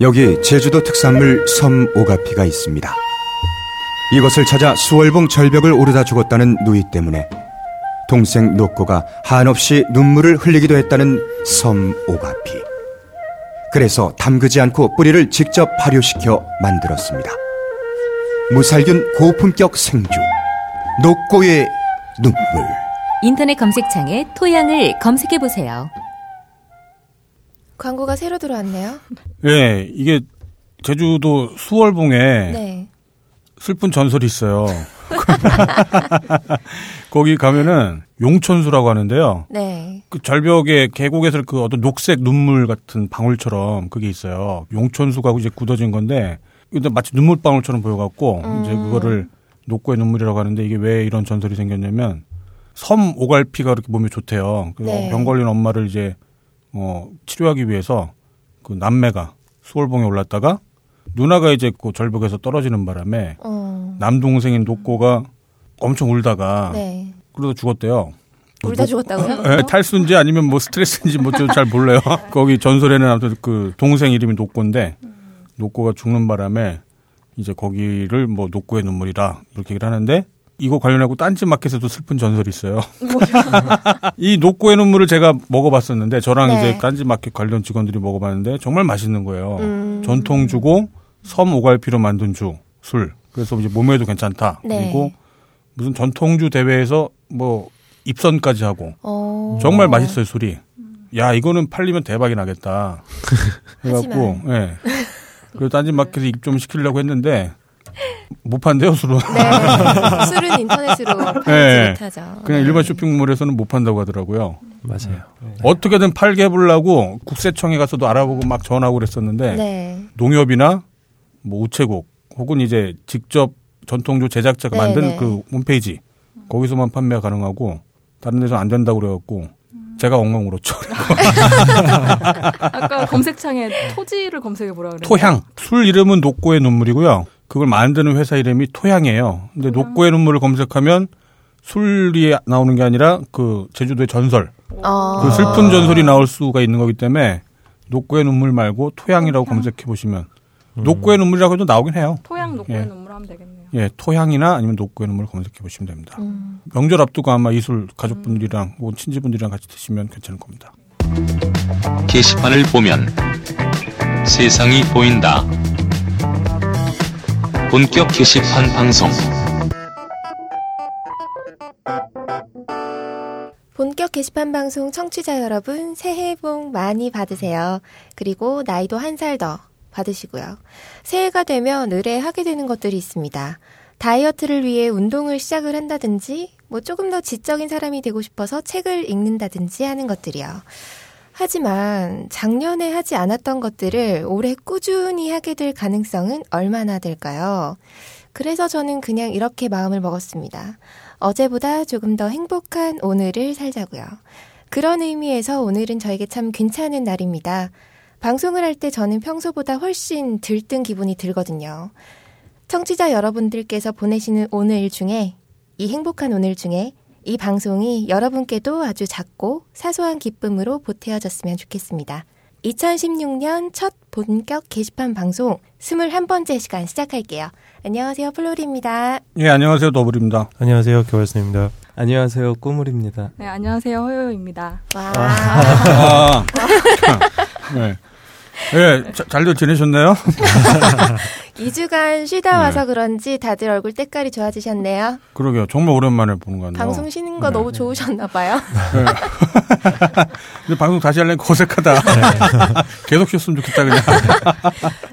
여기 제주도 특산물 섬 오가피가 있습니다. 이것을 찾아 수월봉 절벽을 오르다 죽었다는 누이 때문에 동생 노꼬가 한없이 눈물을 흘리기도 했다는 섬 오가피. 그래서 담그지 않고 뿌리를 직접 발효시켜 만들었습니다. 무살균 고품격 생주. 노꼬의 눈물. 인터넷 검색창에 토양을 검색해 보세요. 광고가 새로 들어왔네요. 예, 이게 제주도 수월봉에 네. 슬픈 전설이 있어요. 거기 가면은 용천수라고 하는데요. 네. 그 절벽에 계곡에서 그 어떤 녹색 눈물 같은 방울처럼 그게 있어요. 용천수가 이제 굳어진 건데 근데 마치 눈물방울처럼 보여갖고 음. 이제 그거를 녹고의 눈물이라고 하는데 이게 왜 이런 전설이 생겼냐면 섬 오갈피가 그렇게 몸에 좋대요. 그래서 네. 병 걸린 엄마를 이제 어 치료하기 위해서 그 남매가 수월봉에 올랐다가 누나가 이제 그 절벽에서 떨어지는 바람에 어. 남동생인 녹고가 엄청 울다가 네. 그러다 죽었대요. 울다 죽었다고요? 예, 탈수인지 아니면 뭐 스트레스인지 뭐 잘 몰라요. 거기 전설에는 아무튼 그 동생 이름이 녹고인데 녹고가 죽는 바람에 이제 거기를 뭐 녹고의 눈물이라 이렇게 얘기를 하는데 이거 관련하고 딴지 마켓에도 슬픈 전설이 있어요. 이 녹고의 눈물을 제가 먹어봤었는데 저랑 네. 이제 딴지 마켓 관련 직원들이 먹어봤는데 정말 맛있는 거예요. 음. 전통주고 섬 오갈피로 만든 주, 술. 그래서 이제 몸에도 괜찮다. 네. 그리고 무슨 전통주 대회에서 뭐 입선까지 하고 어. 정말 맛있어요 술이. 야 이거는 팔리면 대박이 나겠다. 그래갖고 예. 그래서 딴지 마켓에 입 좀 시키려고 했는데 못 판대요 술은. 네. 술은 인터넷으로 팔지 네. 못하죠. 그냥 네. 일반 쇼핑몰에서는 못 판다고 하더라고요. 맞아요. 어떻게든 팔게 해보려고 국세청에 가서도 알아보고 막 전화하고 그랬었는데 네. 농협이나 뭐 우체국 혹은 이제 직접 전통주 제작자가 네, 만든 네. 그 홈페이지 거기서만 판매가 가능하고 다른 데서 안 된다고 그래갖고 제가 엉망 울었죠. 아까 검색창에 토지를 검색해 보라 그래요. 토향 술 이름은 녹고의 눈물이고요. 그걸 만드는 회사 이름이 토향이에요. 근데 녹고의 눈물을 검색하면 술이 나오는 게 아니라 그 제주도의 전설 어. 그 슬픈 전설이 나올 수가 있는 거기 때문에 녹고의 눈물 말고 토향이라고 검색해 보시면 녹고의 눈물이라고 해도 나오긴 해요. 토양 녹고의 예. 눈물 하면 되겠네요. 예, 토향이나 아니면 녹고의 눈물 검색해 보시면 됩니다. 음. 명절 앞두고 아마 이술 가족분들이랑 혹은 친지분들이랑 같이 드시면 괜찮을 겁니다. 게시판을 보면 세상이 보인다. 본격 게시판 방송. 본격 게시판 방송 청취자 여러분 새해 복 많이 받으세요. 그리고 나이도 한 살 더 받으시고요. 새해가 되면 의뢰 하게 되는 것들이 있습니다. 다이어트를 위해 운동을 시작을 한다든지 뭐 조금 더 지적인 사람이 되고 싶어서 책을 읽는다든지 하는 것들이요. 하지만 작년에 하지 않았던 것들을 올해 꾸준히 하게 될 가능성은 얼마나 될까요? 그래서 저는 그냥 이렇게 마음을 먹었습니다. 어제보다 조금 더 행복한 오늘을 살자고요. 그런 의미에서 오늘은 저에게 참 괜찮은 날입니다. 방송을 할 때 저는 평소보다 훨씬 들뜬 기분이 들거든요. 청취자 여러분들께서 보내시는 오늘 중에 이 행복한 오늘 중에 이 방송이 여러분께도 아주 작고 사소한 기쁨으로 보태어졌으면 좋겠습니다. 2016년 첫 본격 게시판 방송 21번째 시간 시작할게요. 안녕하세요. 플로리입니다. 예, 안녕하세요. 더블입니다. 안녕하세요, 교활스입니다. 안녕하세요, 꾸물입니다. 네, 안녕하세요. 허요입니다. 와. 아, 네. 예, 자- 잘들 지내셨나요? 2주간 쉬다 와서 그런지 다들 얼굴 때깔이 좋아지셨네요. 그러게요. 정말 오랜만에 보는 것 같네요. 방송 쉬는 거 네. 너무 좋으셨나 봐요. 근데 방송 다시 하려니 어색하다. 계속 쉬었으면 좋겠다, 그냥.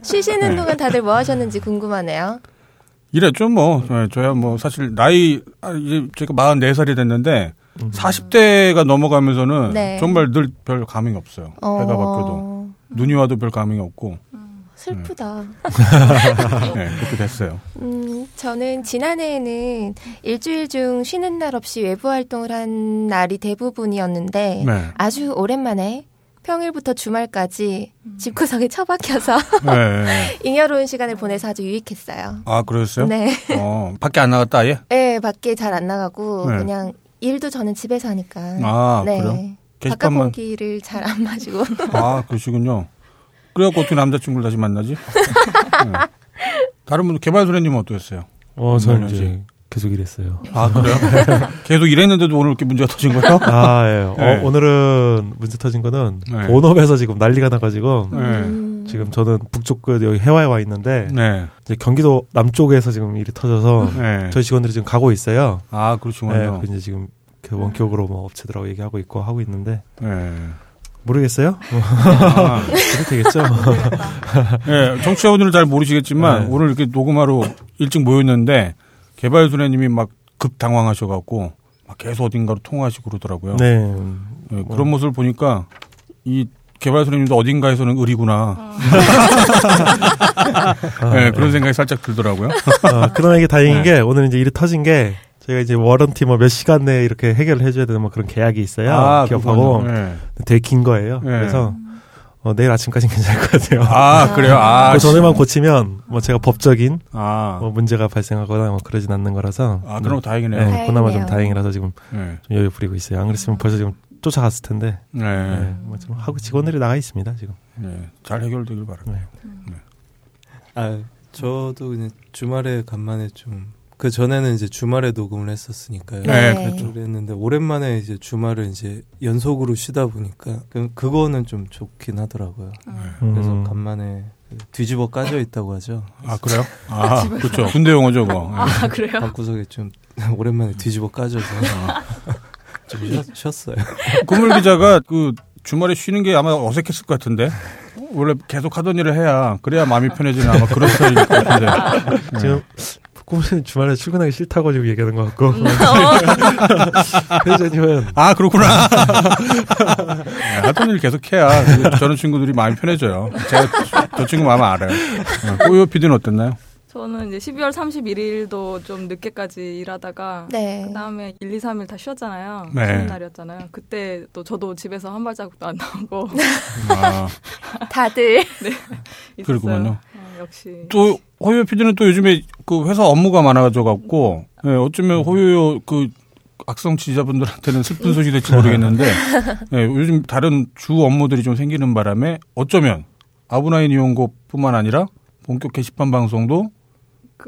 쉬시는 네. 동안 다들 뭐 하셨는지 궁금하네요. 이랬죠, 뭐. 예, 저야 뭐, 사실, 나이, 아, 이제 제가 44살이 됐는데, 40대가 넘어가면서는 네. 정말 늘 별 감흥이 없어요. 어, 해가 바뀌어도. 눈이 와도 별 감흥이 없고, 슬프다. 예, 그렇게 됐어요. 음, 저는 지난해에는 일주일 중 쉬는 날 없이 외부 활동을 한 날이 대부분이었는데 네. 아주 오랜만에 평일부터 주말까지 집구석에 처박혀서 예, 예. 잉여로운 시간을 보내서 아주 유익했어요. 아, 그러셨어요? 네. 어, 밖에 안 나갔다, 아예? 네, 밖에 잘 안 나가고 네. 그냥 일도 저는 집에서 하니까. 아, 네. 그래요? 게시판만. 공기를 잘 안 마시고. 아, 그러시군요. 그래갖고 어떻게 남자친구를 다시 만나지? 네. 다른 분 개발 소녀님은 어떠셨어요? 어, 저는 음, 이제 계속 일했어요. 아 그래요? 계속 일했는데도 오늘 이렇게 문제가 터진 거예요? 아, 예. 네. 어, 오늘은 문제 터진 거는 네. 본업에서 지금 난리가 나가지고 네. 음. 지금 저는 북쪽 끝 여기 해화에 와 있는데 네. 이제 경기도 남쪽에서 지금 일이 터져서 네. 저희 직원들이 지금 가고 있어요. 아 네, 그렇지만요. 그 이제 지금 그 원격으로 뭐 업체들하고 얘기하고 있고 하고 있는데 네. 모르겠어요. 아, 그래도 되겠죠. 네, 정치자분들은 잘 모르시겠지만 네. 오늘 이렇게 녹음하러 일찍 모였는데 개발 소녀님이 막 급 당황하셔갖고 막 계속 어딘가로 통화하시고 그러더라고요. 네. 네, 그런 모습을 보니까 이 개발 소녀님도 어딘가에서는 의리구나. 네, 그런 생각이 살짝 들더라고요. 어, 그나마 이게 다행인 네. 게 오늘 이제 일이 터진 게 저희가 이제 워런티 뭐 몇 시간 내에 이렇게 해결을 해줘야 되는 뭐 그런 계약이 있어요. 기업하고 그렇군요. 네. 되게 긴 거예요. 네. 그래서 어, 내일 아침까지 괜찮을 것 같아요. 아 그래요. 아, 그 전에만 고치면 뭐 제가 법적인 아, 뭐 문제가 발생하거나 뭐 그러진 않는 거라서 아 그럼 다행이네요. 네, 다행이네요. 그나마 좀 다행이라서 지금 네. 좀 여유 부리고 있어요. 안 그랬으면 벌써 지금 쫓아갔을 텐데 네. 네, 뭐좀 하고 직원들이 나가 있습니다 지금. 네. 잘 해결되길 바랍니다. 네. 아, 저도 그냥 주말에 간만에 좀, 그 전에는 이제 주말에 녹음을 했었으니까요. 네, 네. 그렇죠. 그랬는데, 오랜만에 이제 주말을 이제 연속으로 쉬다 보니까, 그, 그거는 좀 좋긴 하더라고요. 그래서 음. 간만에 그 뒤집어 까져 있다고 하죠. 아 그래요? 아 그렇죠. 군대 용어죠, 그거. 네. 아 그래요? 방구석에 좀 오랜만에 뒤집어 까져서 좀 쉬, 쉬었어요. 구물 기자가 그 주말에 쉬는 게 아마 어색했을 것 같은데 원래 계속 하던 일을 해야 그래야 마음이 편해지는 아마 그런 스타일일 것 같은데 지금 꿈은 주말에 출근하기 싫다고 지금 얘기하는 것 같고 회장님은 아 그렇구나 네, 하던 일 계속 해야 그 저런 친구들이 마음이 편해져요 제가 저, 저 친구 마음 알아요 네. 꼬요 PD는 어땠나요? 저는 이제 12월 31일도 좀 늦게까지 일하다가 네. 그다음에 1, 2, 3일 다 쉬었잖아요. 네. 쉬는 날이었잖아요. 그때 또 저도 집에서 한 발자국도 안 나오고 아, 다들 있었어요. 그렇구만요. 어, 역시 또 호요 PD는 또 요즘에 그 회사 업무가 많아져 갖고 네, 어쩌면 호요 그 악성 지지자분들한테는 슬픈 소식이 될지 모르겠는데 네, 요즘 다른 주 업무들이 좀 생기는 바람에 어쩌면 아브나인 이용고뿐만 아니라 본격 게시판 방송도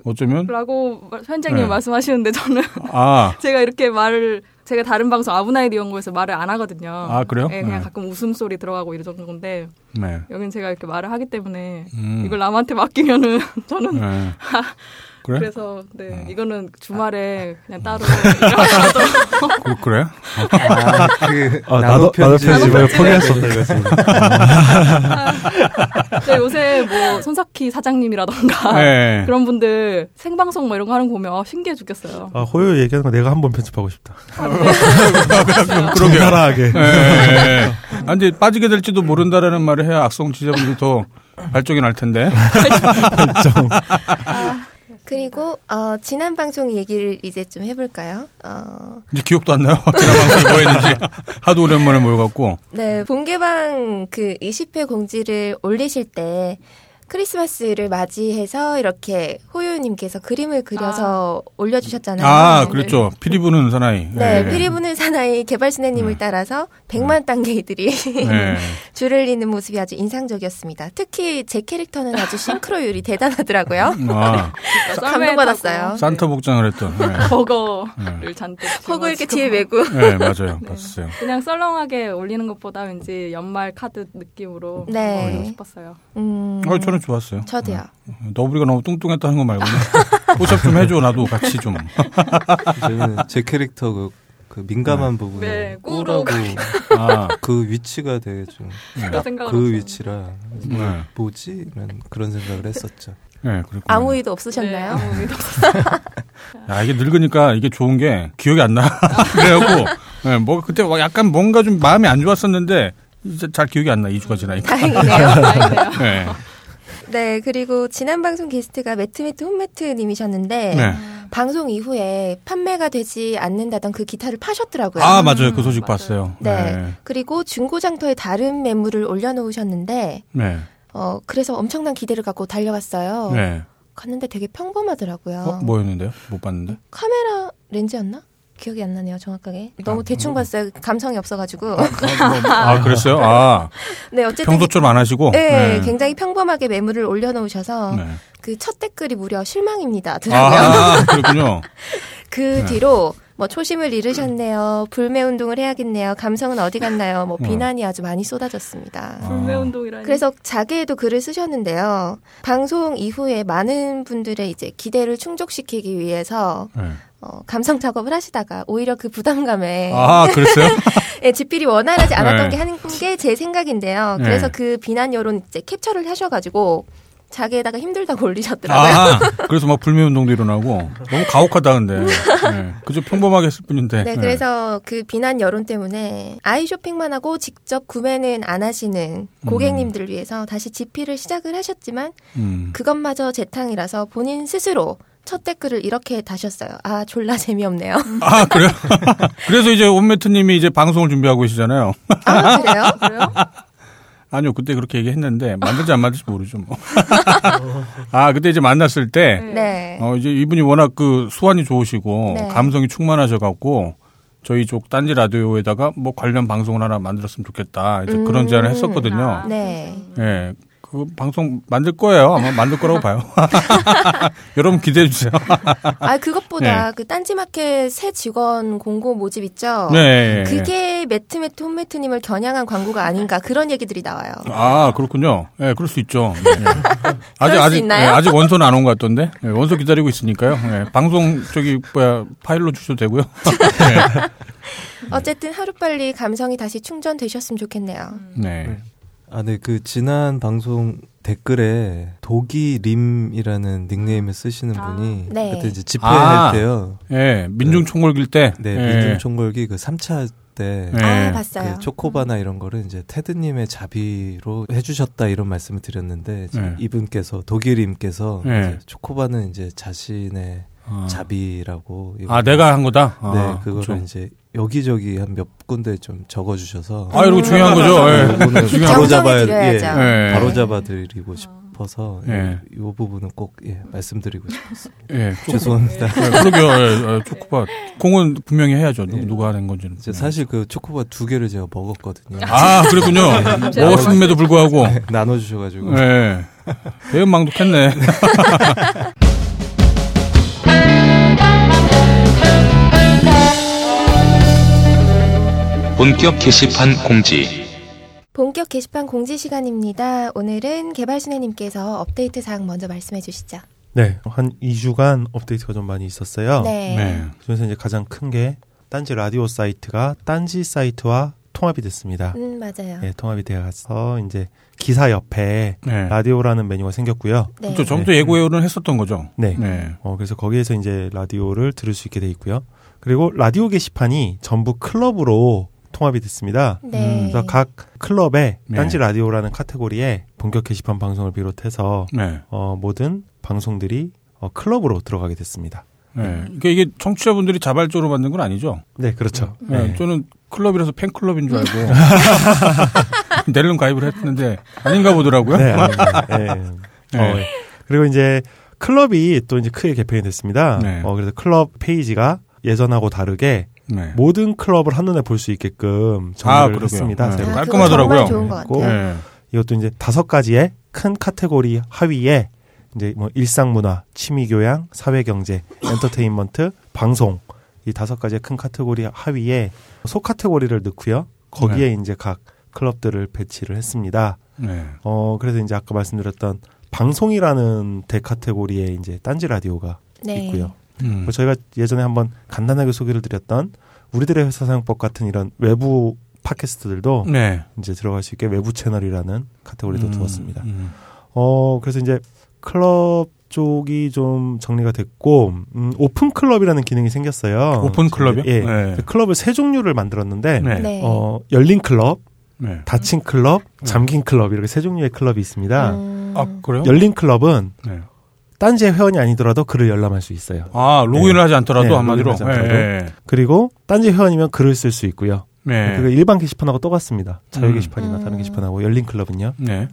어쩌면 라고 현장님 네. 말씀하시는데 저는 아, 제가 이렇게 말을 제가 다른 방송 아브나이드 연구에서 말을 안 하거든요. 아 그래요? 네, 그냥 네. 가끔 웃음소리 들어가고 이런 정도인데 네. 여긴 제가 이렇게 말을 하기 때문에 음. 이걸 남한테 맡기면은 저는 네. 그래? 그래서 네 어. 이거는 주말에 그냥 따로 그, 그래? 아, 그, 어, 나노 나도 나도 편집. 편집을 포기할 수 없다 이거지. 네, 요새 뭐 손석희 사장님이라던가 네. 그런 분들 생방송 뭐 이런 거 하는 거 보면 아, 신기해 죽겠어요. 아, 호요 얘기하는 거 내가 한번 편집하고 싶다. 그러게요. 정갈하게. 네. 아, 근데 빠지게 될지도 모른다라는 말을 해야 악성 지지자분들이 더 발족이 날 텐데. 그리고 어, 지난 방송 얘기를 이제 좀 해볼까요? 어, 이제 기억도 안 나요. 지난 방송에 뭐 했는지. 하도 오랜만에 모여갖고. 네, 본개방 그 20회 공지를 올리실 때 크리스마스를 맞이해서 이렇게 호요님께서 그림을 그려서 올려주셨잖아요. 아, 그랬죠. 피리 부는 사나이. 네, 피리 부는 사나이 개발스네님을 네. 따라서 100만 단계이들이 네. 줄을 잇는 모습이 아주 인상적이었습니다. 특히 제 캐릭터는 아주 싱크로율이 대단하더라고요. 아, 감동받았어요. 산타 복장을 했던. 네. 버거를 잔뜩 허구 이렇게. 뒤에 메고. 네, 맞아요. 봤어요. 그냥 썰렁하게 올리는 것보다 왠지 연말 카드 느낌으로 네. 올리고 싶었어요. 음, 어, 저는 좋았어요. 저도요. 너구리가 너무 뚱뚱했다는 거 말고는. 포샵 좀 해줘, 나도 같이 좀. 제 캐릭터 그, 그 민감한 부분에 네, 꾸라고 아, 그 위치가 되게 좀 그런 딱 생각을 그 했어요. 위치라 네. 뭐지? 이런 그런 생각을 했었죠. 네, 그리고. 아무 의도 네, 없으셨나요? 아무 의도 없어요. 야, 이게 늙으니까 이게 좋은 게 기억이 안 나. 그래갖고, 네, 뭐, 그때 막 약간 뭔가 좀 마음이 안 좋았었는데, 이제 잘 기억이 안 나, 2주가 지나니까. 다행이네요. 다행이네요. 네. 네, 그리고 지난 방송 게스트가 매트매트 홈매트님이셨는데 네. 방송 이후에 판매가 되지 않는다던 그 기타를 파셨더라고요. 아, 맞아요. 그 소식 맞아요. 봤어요. 네. 그리고 중고장터에 다른 매물을 올려놓으셨는데 네. 어 그래서 엄청난 기대를 갖고 달려갔어요. 네. 갔는데 되게 평범하더라고요. 어, 뭐였는데요? 못 봤는데. 카메라 렌즈였나? 기억이 안 나네요, 정확하게. 너무 대충 봤어요. 감성이 없어가지고. 아, 그랬어요? 아. 네, 어쨌든. 평소처럼 안 하시고? 네, 굉장히 평범하게 매물을 올려놓으셔서 네. 그첫 댓글이 무려 실망입니다. 더라고요. 아, 그렇군요. 그 네. 뒤로 뭐 초심을 잃으셨네요. 불매 운동을 해야겠네요. 감성은 어디 갔나요? 뭐 네. 비난이 아주 많이 쏟아졌습니다. 불매 운동이라니. 그래서 자기에도 글을 쓰셨는데요. 방송 이후에 많은 분들의 이제 기대를 충족시키기 위해서 네. 어, 감성 작업을 하시다가 오히려 그 부담감에 아, 그랬어요? 예, 집필이 원활하지 않았던 네. 게 하는 게제 생각인데요. 네. 그래서 그 비난 여론 이제 캡처를 하셔가지고 자기에다가 힘들다고 올리셨더라고요. 아, 그래서 막 불매 운동도 일어나고 너무 가혹하다 근데. 네. 그저 평범하게 했을 뿐인데. 네, 그래서 그 비난 여론 때문에 아이 쇼핑만 하고 직접 구매는 안 하시는 고객님들 을 위해서 다시 집필을 시작을 하셨지만 음. 그것마저 재탕이라서 본인 스스로 첫 댓글을 이렇게 다셨어요. 아, 졸라 재미없네요. 아, 그래요? 그래서 이제 온매트님이 이제 방송을 준비하고 계시잖아요. 아, 그래요? 그래요? 아니요, 그때 그렇게 얘기했는데, 만들지 안 만들지 모르죠, 뭐. 아, 그때 이제 만났을 때, 네. 어, 이제 이분이 워낙 그 수완이 좋으시고, 네. 감성이 충만하셔갖고, 저희 쪽 딴지 라디오에다가 뭐 관련 방송을 하나 만들었으면 좋겠다. 이제 그런 음. 제안을 했었거든요. 네. 예. 그 방송 만들 거예요. 아마 만들 거라고 봐요. 여러분 기대해 주세요. 아, 그것보다 네. 그 딴지마켓 새 직원 공고 모집 있죠? 네. 그게 매트매트 홈매트님을 겨냥한 광고가 아닌가 그런 얘기들이 나와요. 아, 그렇군요. 예, 그럴 수 있죠. 네. 아직, 수 아직, 있나요? 예, 아직 원서는 안 온 것 같던데. 예, 원서 기다리고 있으니까요. 예, 방송, 저기, 뭐야, 파일로 주셔도 되고요. 어쨌든 하루빨리 감성이 다시 충전되셨으면 좋겠네요. 네. 아, 네, 그 지난 방송 댓글에 독이 림이라는 닉네임을 쓰시는 아. 분이 네. 그때 이제 집회할 아. 때요. 예, 민중 총궐길 때. 네, 예. 민중 총궐기 그 3차 때 네. 아, 봤어요. 그 초코바나 이런 거를 이제 테드님의 자비로 해주셨다 이런 말씀을 드렸는데 지금 네. 이분께서 독일님께서 네. 초코바는 이제 자신의 아. 자비라고 아, 내가 한 거다? 아, 네 그거를 그쵸. 이제 여기저기 한 몇 군데 좀 적어주셔서 아, 이거 중요한 거죠. 예. 오늘 중요한 바로 거죠. 잡아 예, 정정해드려야죠. 예. 바로 잡아드리고 싶어서 예. 예. 이 부분은 꼭 예, 말씀드리고 싶었어요. 예. 죄송합니다. 예, 그러게요. 예, 예, 초코바. 공은 분명히 해야죠. 누, 예. 누가 낸 건지는. 사실 그 초코바 두 개를 제가 먹었거든요. 아, 그랬군요. 먹었음에도 불구하고. 나눠주셔가지고 예. 대응 망독했네. 본격 게시판 공지. 본격 게시판 공지 시간입니다. 오늘은 개발순애님께서 업데이트 사항 먼저 말씀해 주시죠. 네, 한 2주간 업데이트가 좀 많이 있었어요. 네. 네. 그래서 이제 가장 큰 게 딴지 라디오 사이트가 딴지 사이트와 통합이 됐습니다. 음, 맞아요. 네, 통합이 되어서 이제 기사 옆에 네. 라디오라는 메뉴가 생겼고요. 네. 저 전부터 예고예고는 했었던 거죠. 네. 네. 어, 그래서 거기에서 이제 라디오를 들을 수 있게 돼 있고요. 그리고 라디오 게시판이 전부 클럽으로 통합이 됐습니다. 네. 그래서 각 클럽에 네. 딴지 라디오라는 카테고리에 본격 게시판 방송을 비롯해서 네. 어, 모든 방송들이 어, 클럽으로 들어가게 됐습니다. 네. 그러니까 이게 청취자분들이 자발적으로 만든 건 아니죠. 네, 그렇죠. 네. 네. 저는 클럽이라서 팬클럽인 줄 알고 내일은 가입을 했는데 아닌가 보더라고요. 네. 네. 네. 어, 그리고 이제 클럽이 또 이제 크게 개편이 됐습니다. 네. 어, 그래서 클럽 페이지가 예전하고 다르게 네. 모든 클럽을 한눈에 볼 수 있게끔 아, 정리를 그러게요. 했습니다. 네. 아, 깔끔하더라고요. 좋은 것 있고, 같아요. 네. 이것도 이제 다섯 가지의 큰 카테고리 하위에 이제 뭐 일상 문화, 취미 교양, 사회 경제, 엔터테인먼트, 방송 이 다섯 가지의 큰 카테고리 하위에 소 카테고리를 넣고요. 거기에 이제 각 클럽들을 배치를 했습니다. 네. 어 그래서 이제 아까 말씀드렸던 방송이라는 대 카테고리에 이제 딴지 라디오가 네. 있고요. 음. 뭐 저희가 예전에 한번 간단하게 소개를 드렸던 우리들의 회사 사용법 같은 이런 외부 팟캐스트들도 네. 이제 들어갈 수 있게 외부 채널이라는 카테고리도 음, 두었습니다. 음. 어, 그래서 이제 클럽 쪽이 좀 정리가 됐고, 음, 오픈 클럽이라는 기능이 생겼어요. 오픈 클럽이요? 예. 네. 클럽을 세 종류를 만들었는데, 네. 네. 어, 열린 클럽, 네. 닫힌 클럽, 잠긴 클럽, 이렇게 세 종류의 클럽이 있습니다. 음, 아, 그래요? 열린 클럽은 네. 딴지의 회원이 아니더라도 글을 열람할 수 있어요. 아, 로그인을 네. 하지 않더라도 네, 한마디로. 로그인하지 않더라도. 네. 그리고 딴지 회원이면 글을 쓸 수 있고요. 네. 그리고 일반 게시판하고 똑같습니다. 자유 음. 게시판이나 다른 음. 게시판하고 열린 클럽은요. 네.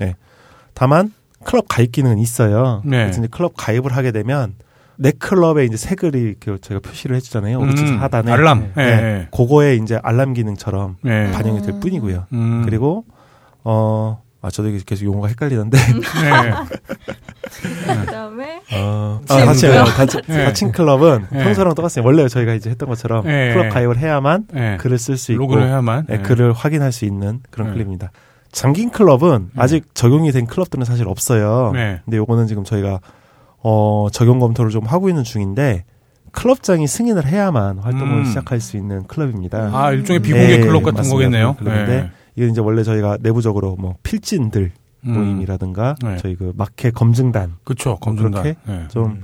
다만 클럽 가입 기능은 있어요. 네. 그래서 이제 클럽 가입을 하게 되면 내 클럽에 이제 색을 이렇게 저희가 표시를 해주잖아요. 오른쪽 음, 하단에 알람. 예, 네. 예. 그거에 이제 알람 기능처럼 예. 반영이 될 뿐이고요. 음. 그리고 어. 아, 저도 이게 계속 용어가 헷갈리는데. 네. 그다음에 어, 친 아, 다친, 뭐야? 다친, 네. 다친 클럽은 네. 평소랑 똑같습니다. 원래 저희가 이제 했던 것처럼 네. 클럽 가입을 해야만 예. 글을 쓸 수 있고 로그를 해야만. 네, 예. 글을 확인할 수 있는 그런 네. 클럽입니다. 잠긴 클럽은 네. 아직 적용이 된 클럽들은 사실 없어요. 네. 근데 요거는 지금 저희가 어, 적용 검토를 좀 하고 있는 중인데 클럽장이 승인을 해야만 활동을 음. 시작할 수 있는 클럽입니다. 아, 일종의 비공개 네, 클럽 같은 맞습니다. 거겠네요. 클럽인데 예. 이건 이제 원래 저희가 내부적으로 뭐 필진들 음. 모임이라든가 네. 저희 그 마켓 검증단 그쵸, 검증단. 그렇게 예. 좀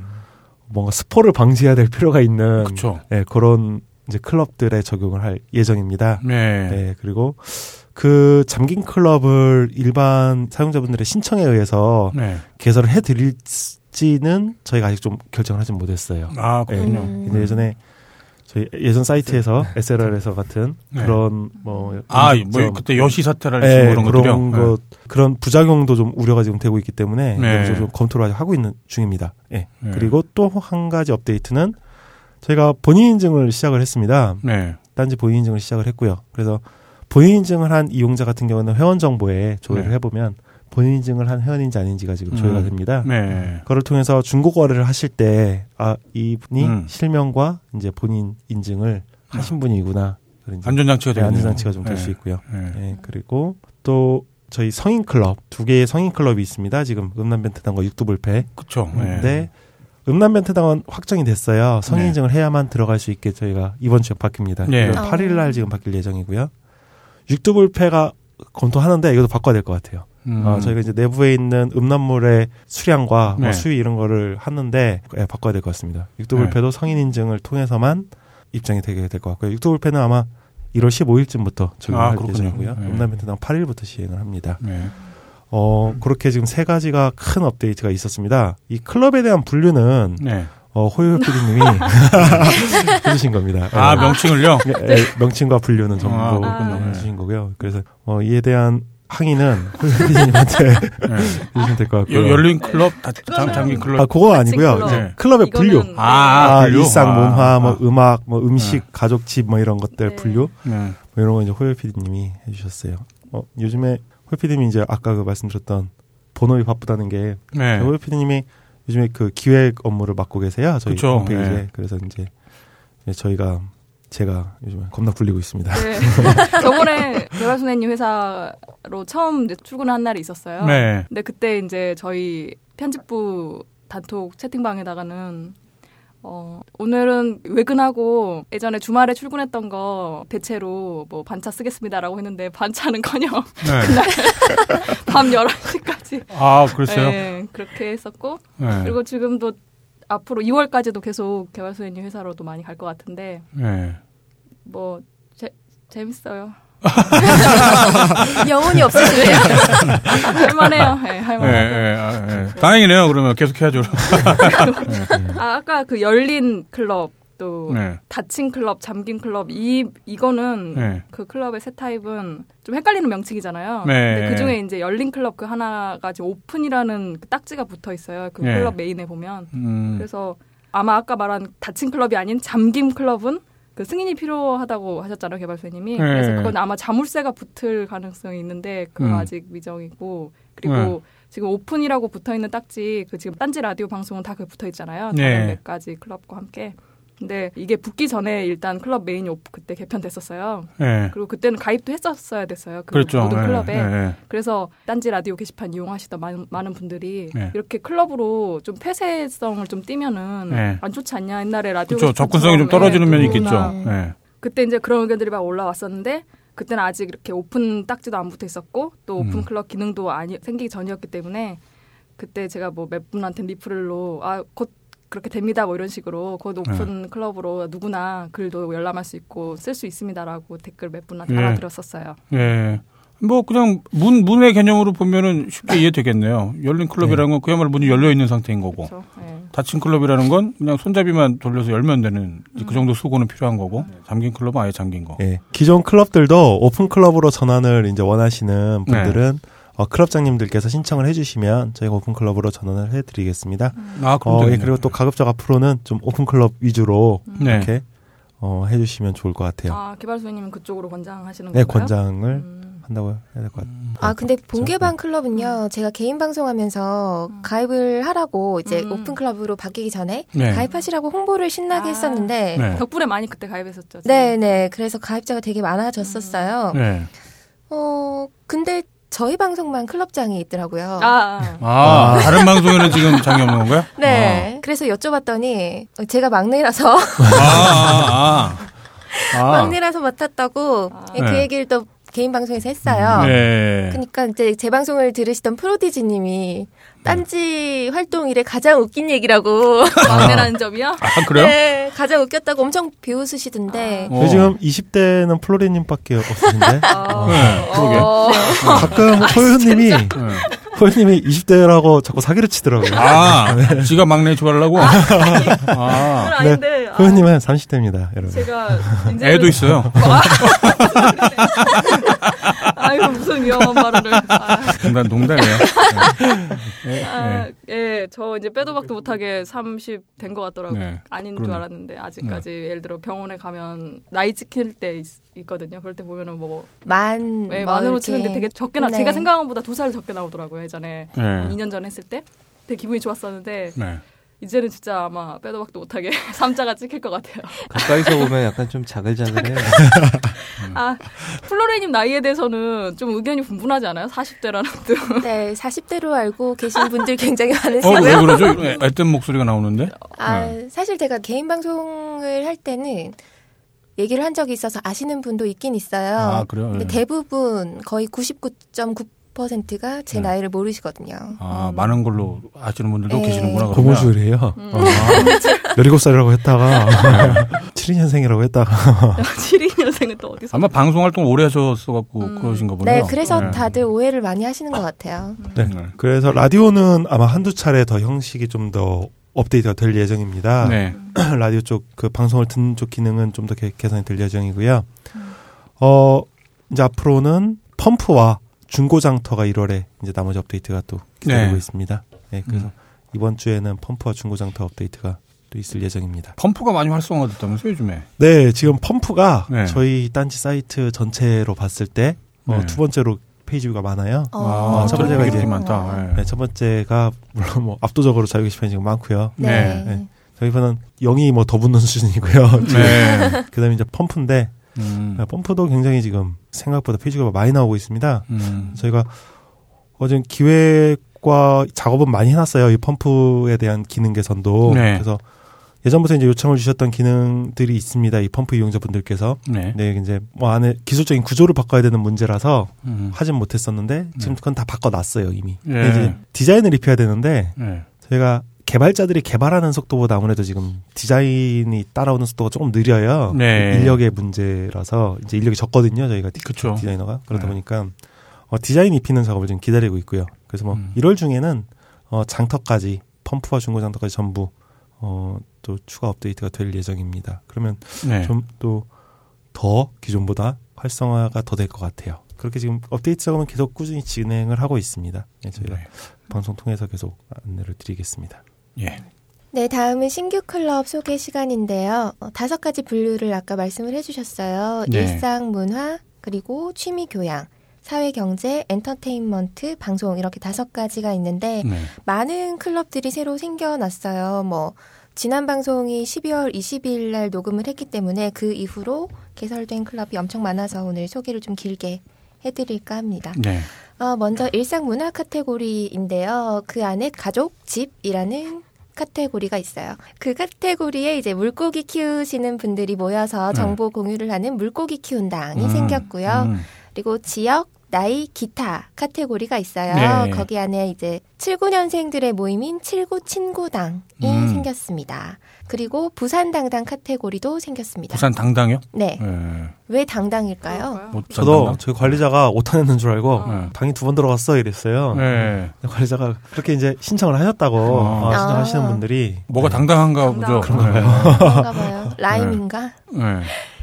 뭔가 스포를 방지해야 될 필요가 있는 그쵸. 네, 그런 이제 클럽들에 적용을 할 예정입니다. 네. 네, 그리고 그 잠긴 클럽을 일반 사용자분들의 신청에 의해서 네. 개설을 해드릴지는 저희가 아직 좀 결정을 하지 못했어요. 아, 그렇군요. 음. 근데 예전에 저희 예전 사이트에서 SLR에서 같은 네. 그런 뭐 아, 뭐 그때 여시 사태랄지 네, 뭐 그런. 그런 것 그런 부작용도 좀 우려가 지금 되고 있기 때문에 네. 좀 검토를 하고 있는 중입니다. 예. 네. 그리고 또 한 가지 업데이트는 저희가 본인 인증을 시작을 했습니다. 네. 딴지 본인 인증을 시작을 했고요. 그래서 본인 인증을 한 이용자 같은 경우는 회원 정보에 조회를 네. 해보면 본인 인증을 한 회원인지 아닌지가 지금 조회가 음. 됩니다. 네. 그걸 통해서 중고 거래를 하실 때, 아, 이분이 음. 실명과 이제 본인 인증을 하신 분이구나. 안전장치가 네, 되겠네요. 안전장치가 좀 될수 네. 있고요. 네. 예, 그리고 또 저희 성인 클럽, 두 개의 성인 클럽이 있습니다. 지금 음란벤트당과 육두불패. 그쵸. 네. 근데 음란벤트당은 확정이 됐어요. 성인 네. 인증을 해야만 들어갈 수 있게 저희가 이번 주에 바뀝니다. 네. 이번 어. 8일 날 지금 바뀔 예정이고요. 육두불패가 검토하는데 이것도 바꿔야 될 것 같아요. 음. 어, 저희가 이제 내부에 있는 음란물의 수량과 뭐 네. 수위 이런 거를 하는데 예, 바꿔야 될 것 같습니다. 육두불패도 네. 성인 인증을 통해서만 입장이 되게 될 것 같고요. 육두불패는 아마 1월 15일쯤부터 적용할 아. 예정이고요. 네. 음란벤트당 8일부터 시행을 합니다. 네. 어, 그렇게 지금 세 가지가 큰 업데이트가 있었습니다. 이 클럽에 대한 분류는 네. 어, 호요 PD님이 해주신 겁니다. 아, 예. 명칭을요? 예, 명칭과 분류는 전부 아. 해주신 거고요. 그래서 어, 이에 대한 항의는 호요 PD님한테 네. 해주시면 될 것 같고요. 여- 열린 클럽, 다, 장, 장기 클럽. 아, 그거 아니고요. 네. 클럽의 분류. 이거는- 아, 아, 분류? 일상, 아, 문화, 뭐 아. 음악, 뭐 음식, 가족집 뭐 이런 것들 네. 분류. 네. 뭐 이런 거 이제 호요 PD님이 해주셨어요. 어, 요즘에 호요 PD님이 이제 아까 그 말씀드렸던 본업이 바쁘다는 게 네. 호요 PD님이 요즘에 그 기획 업무를 맡고 계세요. 저희 그쵸. 홈페이지에. 네. 그래서 이제 저희가 제가 요즘에 겁나 굴리고 있습니다. 네. 저번에 개발선생님 회사로 처음 이제 출근한 날이 있었어요. 네. 근데 그때 이제 저희 편집부 단톡 채팅방에다가는 어, 오늘은 외근하고 예전에 주말에 출근했던 거 대체로 뭐 반차 쓰겠습니다라고 했는데 반차는 커녕 네. 밤 11시까지 아, 그랬어요? 네, 그렇게 했었고 네. 그리고 지금도 앞으로 2월까지도 계속 개발소연님 회사로도 많이 갈 것 같은데 네. 뭐 재, 재밌어요. 영혼이 없으시네요. 할만해요. 네, 네, 할만해요. 네, 아, 네. 다행이네요. 그러면 계속 해야죠. 아, 아까 그 열린 클럽 또 네. 닫힌 클럽, 잠긴 클럽 이 이거는 네. 그 클럽의 새 타입은 좀 헷갈리는 명칭이잖아요. 네. 근데 그 중에 이제 열린 클럽 그 하나가 지금 오픈이라는 그 딱지가 붙어 있어요. 그 네. 클럽 메인에 보면. 음. 그래서 아마 아까 말한 닫힌 클럽이 아닌 잠김 클럽은 그 승인이 필요하다고 하셨잖아요, 개발소님이. 네. 그래서 그건 아마 자물쇠가 붙을 가능성이 있는데 그건 음. 아직 미정이고 그리고 네. 지금 오픈이라고 붙어 있는 딱지 그 지금 딴지 라디오 방송은 다 그 붙어 있잖아요. 네. 다른 몇 가지 클럽과 함께. 근데 이게 붙기 전에 일단 클럽 메인이 오- 그때 개편됐었어요. 네. 그리고 그때는 가입도 했었어야 됐어요. 그 그랬죠. 모든 네, 클럽에. 네, 네. 그래서 딴지 라디오 게시판 이용하시던 많은, 많은 분들이 네. 이렇게 클럽으로 좀 폐쇄성을 좀 띠면은 네. 안 좋지 않냐 옛날에 라디오 그렇죠. 접근성이 좀 떨어지는 네, 면이. 있겠죠. 네. 그때 이제 그런 의견들이 막 올라왔었는데 그때는 아직 이렇게 오픈 딱지도 안 붙어 있었고 또 오픈 음. 클럽 기능도 아니 생기기 전이었기 때문에 그때 제가 뭐 몇 분한테 리플로 아 곧 그렇게 됩니다 뭐 이런 식으로 곧 네. 오픈 클럽으로 누구나 글도 열람할 수 있고 쓸 수 있습니다라고 댓글 몇 분한테 네. 달아드렸었어요. 예. 뭐 그냥 문 문의 개념으로 보면은 쉽게 이해되겠네요. 열린 클럽이라는 건 그야말로 문이 열려 있는 상태인 거고 그렇죠. 네. 닫힌 클럽이라는 건 그냥 손잡이만 돌려서 열면 되는 그 정도 수고는 필요한 거고 잠긴 클럽은 아예 잠긴 거. 예. 기존 클럽들도 오픈 클럽으로 전환을 이제 원하시는 분들은 어, 클럽장님들께서 신청을 해주시면 저희가 오픈클럽으로 전환을 해드리겠습니다. 아, 그럼 어, 예. 그리고 또 가급적 앞으로는 좀 오픈클럽 위주로 네. 이렇게 어, 해주시면 좋을 것 같아요. 아, 개발소님은 그쪽으로 권장하시는 네, 건가요? 권장을 음. 한다고 해야 될 것 같아요. 아, 근데 그렇죠. 본개방 클럽은요, 제가 개인 방송하면서 음. 가입을 하라고 이제 음. 오픈 클럽으로 바뀌기 전에 네. 가입하시라고 홍보를 신나게 아. 했었는데, 네. 덕분에 많이 그때 가입했었죠. 네, 네. 그래서 가입자가 되게 많아졌었어요. 네. 어, 근데 저희 방송만 클럽장이 있더라고요. 아, 아. 아, 다른 방송에는 지금 장이 없는 건가요? 네. 그래서 여쭤봤더니 어, 제가 막내라서 아, 아, 아. 아. 막내라서 맡았다고 아. 그 네. 얘기를 또 개인 방송에서 했어요. 네. 그러니까 이제 제 방송을 들으시던 프로디지님이 딴지 활동 일에 가장 웃긴 얘기라고 막내라는 점이요? 아, 그래요? 네, 가장 웃겼다고 엄청 비웃으시던데 어. 저희 지금 20대는 플로리님밖에 없으신데 아, 네, 그러게. 어, 가끔 호연님이 네. 호연님이 20대라고 자꾸 사기를 치더라고요. 아, 지가 막내 좋아하려고? 아, 그건 아닌데. 아, 호연님은 30대입니다, 여러분. 제가 애도 있어요. 아이고 무슨 위험한 발언을. 아, 농담, 농담이에요. 네. 아, 예, 저 이제 빼도 박도 못하게 30 된 것 같더라고요. 네. 아닌 그러네. 줄 알았는데 아직까지 예를 들어 병원에 가면 나이 찍힐 때 있, 거든요 그럴 때 보면은 뭐만 네, 뭐 만으로 이렇게. 치는데 되게 적게 나. 네. 제가 생각한 것보다 두 살 적게 나오더라고요 예전에 네. 2년 전에 했을 때. 되게 기분이 좋았었는데 네. 이제는 진짜 아마 빼도 박도 못하게 삼자가 찍힐 것 같아요. 가까이서 보면 약간 좀 자글자글해요. 아 플로레님 나이에 대해서는 좀 의견이 분분하지 않아요? 40대라는 것도. 네, 40대로 알고 계신 분들 굉장히 어, 왜 많으시고요. 그러죠? 애뜻 목소리가 나오는데? 아, 네. 사실 제가 개인 방송을 할 때는 얘기를 한 적이 있어서 아시는 분도 있긴 있어요. 아, 그래요? 근데 네. 대부분 거의 99.9% 가제 음. 나이를 모르시거든요. 아, 많은 걸로 아시는 분들도 네. 계시는구나. 고무줄이에요. 음. 어, 17살이라고 했다가 72년생이라고 했다가 72년생은 또 어디서? 아마 방송 활동 오래 하셨어갖고 음. 그러신가 보네요. 네, 그래서 네. 다들 오해를 많이 하시는 것 같아요. 네. 네. 그래서 라디오는 아마 한두 차례 더 형식이 좀 더 업데이트가 될 예정입니다. 네. 라디오 쪽 그 방송을 듣는 쪽 기능은 좀 더 개선이 될 예정이고요. 어 이제 앞으로는 펌프와 중고장터가 1월에 이제 나머지 업데이트가 또 기다리고 네. 있습니다. 네, 그래서 음. 이번 주에는 펌프와 중고장터 업데이트가 또 있을 예정입니다. 펌프가 많이 활성화됐다면서요, 요즘에? 네, 지금 펌프가 네. 저희 딴지 사이트 전체로 봤을 때 어, 네. 두 번째로 페이지 뷰가 많아요. 아, 첫 번째가 되게 이제- 많다. 네. 네, 첫 번째가 물론 뭐 압도적으로 자유 게시판이 지금 많고요. 네. 네. 저희 편은 0이 뭐 더 붙는 수준이고요. 네. 그다음에 이제 펌프인데 음. 네, 펌프도 굉장히 지금 생각보다 페이지가 많이 나오고 있습니다. 음. 저희가 어제 기획과 작업은 많이 해놨어요. 이 펌프에 대한 기능 개선도. 네. 그래서 예전부터 이제 요청을 주셨던 기능들이 있습니다. 이 펌프 이용자분들께서. 네. 네, 이제 뭐 안에 기술적인 구조를 바꿔야 되는 문제라서 음. 하진 못했었는데 지금 그건 다 바꿔놨어요 이미. 네. 이제 디자인을 입혀야 되는데 네. 저희가 개발자들이 개발하는 속도보다 아무래도 지금 디자인이 따라오는 속도가 조금 느려요. 네. 인력의 문제라서 이제 인력이 적거든요. 저희가 디, 그쵸. 디자이너가 그러다 네. 보니까 어, 디자인 입히는 작업을 지금 기다리고 있고요. 그래서 뭐 음. 1월 중에는 어, 장터까지 펌프와 중고 장터까지 전부 어, 또 추가 업데이트가 될 예정입니다. 그러면 네. 좀또 더 기존보다 활성화가 더 될 것 같아요. 그렇게 지금 업데이트 작업은 계속 꾸준히 진행을 하고 있습니다. 네, 저희가 네. 방송 통해서 계속 안내를 드리겠습니다. 예. 네, 다음은 신규 클럽 소개 시간인데요. 어, 다섯 가지 분류를 아까 말씀을 해주셨어요. 네. 일상 문화, 그리고 취미 교양, 사회 경제, 엔터테인먼트, 방송 이렇게 다섯 가지가 있는데 네. 많은 클럽들이 새로 생겨났어요. 뭐 지난 방송이 12월 20일 날 녹음을 했기 때문에 그 이후로 개설된 클럽이 엄청 많아서 오늘 소개를 좀 길게 해드릴까 합니다. 네. 어, 먼저 일상 문화 카테고리인데요. 그 안에 가족, 집이라는 카테고리가 있어요. 그 카테고리에 이제 물고기 키우시는 분들이 모여서 네. 정보 공유를 하는 물고기 키운당이 음, 생겼고요. 음. 그리고 지역, 나이, 기타 카테고리가 있어요. 네. 거기 안에 이제 79년생들의 모임인 79 친구당이 음. 생겼습니다. 그리고 부산 당당 카테고리도 생겼습니다. 부산 당당이요? 네. 네. 왜 당당일까요? 뭐 저도 당당? 저희 관리자가 오타 냈는 줄 알고 네. 당이 두 번 들어갔어 이랬어요. 네. 관리자가 그렇게 이제 신청을 하셨다고 아. 어, 신청하시는 아. 분들이 뭐가 네. 당당한가 당당. 보죠. 그런가 봐요. 라임인가? 네.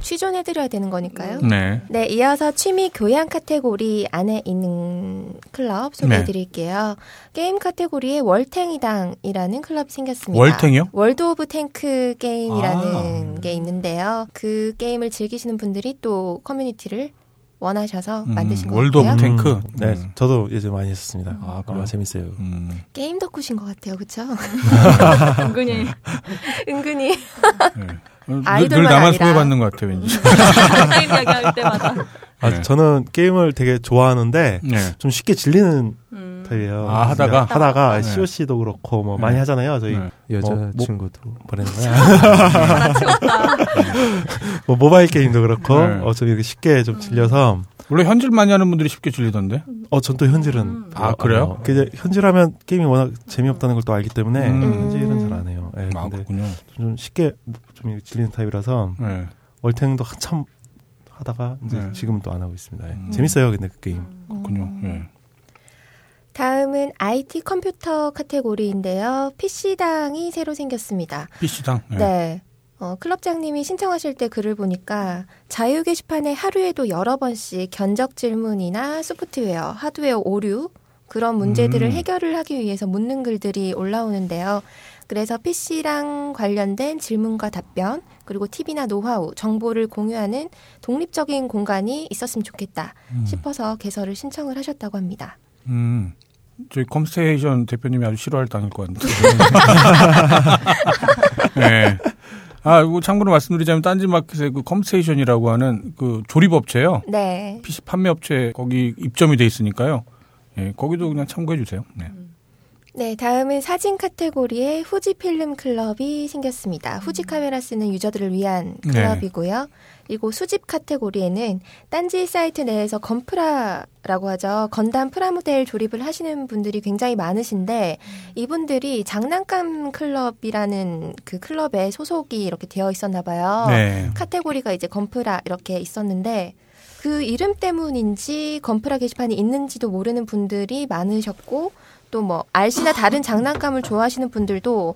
취존해드려야 되는 거니까요. 네. 네, 이어서 취미 교양 카테고리 안에 있는 클럽 소개해드릴게요. 게임 카테고리에 월탱이당이라는 클럽이 생겼습니다. 월탱이요? 월드 오브 탱크 게임이라는 아. 게 있는데요. 그 게임을 즐기시는 분들이 또 커뮤니티를 원하셔서 음, 만드신 것 월드 오브 같아요. 탱크. 음, 네, 음. 저도 예전 많이 했었습니다. 아, 아, 그래요? 재밌어요. 음. 게임 덕후신 것 같아요, 그렇죠? 은근히 은근히 네. 늘, 아이돌만 늘 나만 아니라. 소외받는 것 같아 왠지. 게임 이야기할 때마다. 아, 네. 저는 게임을 되게 좋아하는데 네. 좀 쉽게 질리는 음. 타입이에요. 아, 하다가? 하다가 네. COC도 그렇고 뭐 네. 많이 하잖아요. 저희 네. 여자친구도 뭐라는 거야? 뭐 모바일 게임도 그렇고 네. 어, 좀 이렇게 쉽게 좀 질려서 원래 현질 많이 하는 분들이 쉽게 질리던데. 어, 전 또 현질은 음. 아, 그래요? 어, 그 이제 현질하면 게임이 워낙 재미없다는 걸 또 알기 때문에 음. 현질은 잘 안 해요. 예, 아, 근데 그렇군요. 좀 쉽게 좀 이렇게 질리는 타입이라서 네. 월탱도 한참 하다가 이제 네. 지금은 또 안 하고 있습니다. 예. 음. 재밌어요, 근데 그 게임. 그렇군요. 예. 다음은 IT 컴퓨터 카테고리인데요. PC당이 새로 생겼습니다. PC당. 네. 네. 어, 클럽장님이 신청하실 때 글을 보니까 자유 게시판에 하루에도 여러 번씩 견적 질문이나 소프트웨어, 하드웨어 오류 그런 문제들을 음. 해결을 하기 위해서 묻는 글들이 올라오는데요. 그래서 PC랑 관련된 질문과 답변, 그리고 팁이나 노하우, 정보를 공유하는 독립적인 공간이 있었으면 좋겠다 싶어서 개설을 신청을 하셨다고 합니다. 음. 저희 컴스테이션 대표님이 아주 싫어할 당일 것 같은데. 네. 아, 이거 참고로 말씀드리자면 딴지마켓의 그 컴스테이션이라고 하는 그 조립업체예요. 네. PC 판매업체 거기 입점이 돼 있으니까요. 예, 거기도 그냥 참고해 주세요. 네. 네, 다음은 사진 카테고리에 후지 필름 클럽이 생겼습니다. 후지 카메라 쓰는 유저들을 위한 네. 클럽이고요. 그리고 수집 카테고리에는 딴지 사이트 내에서 건프라라고 하죠. 건담 프라모델 조립을 하시는 분들이 굉장히 많으신데 이분들이 장난감 클럽이라는 그 클럽에 소속이 이렇게 되어 있었나 봐요. 네. 카테고리가 이제 건프라 이렇게 있었는데 그 이름 때문인지 건프라 게시판이 있는지도 모르는 분들이 많으셨고 또뭐 RC나 다른 장난감을 좋아하시는 분들도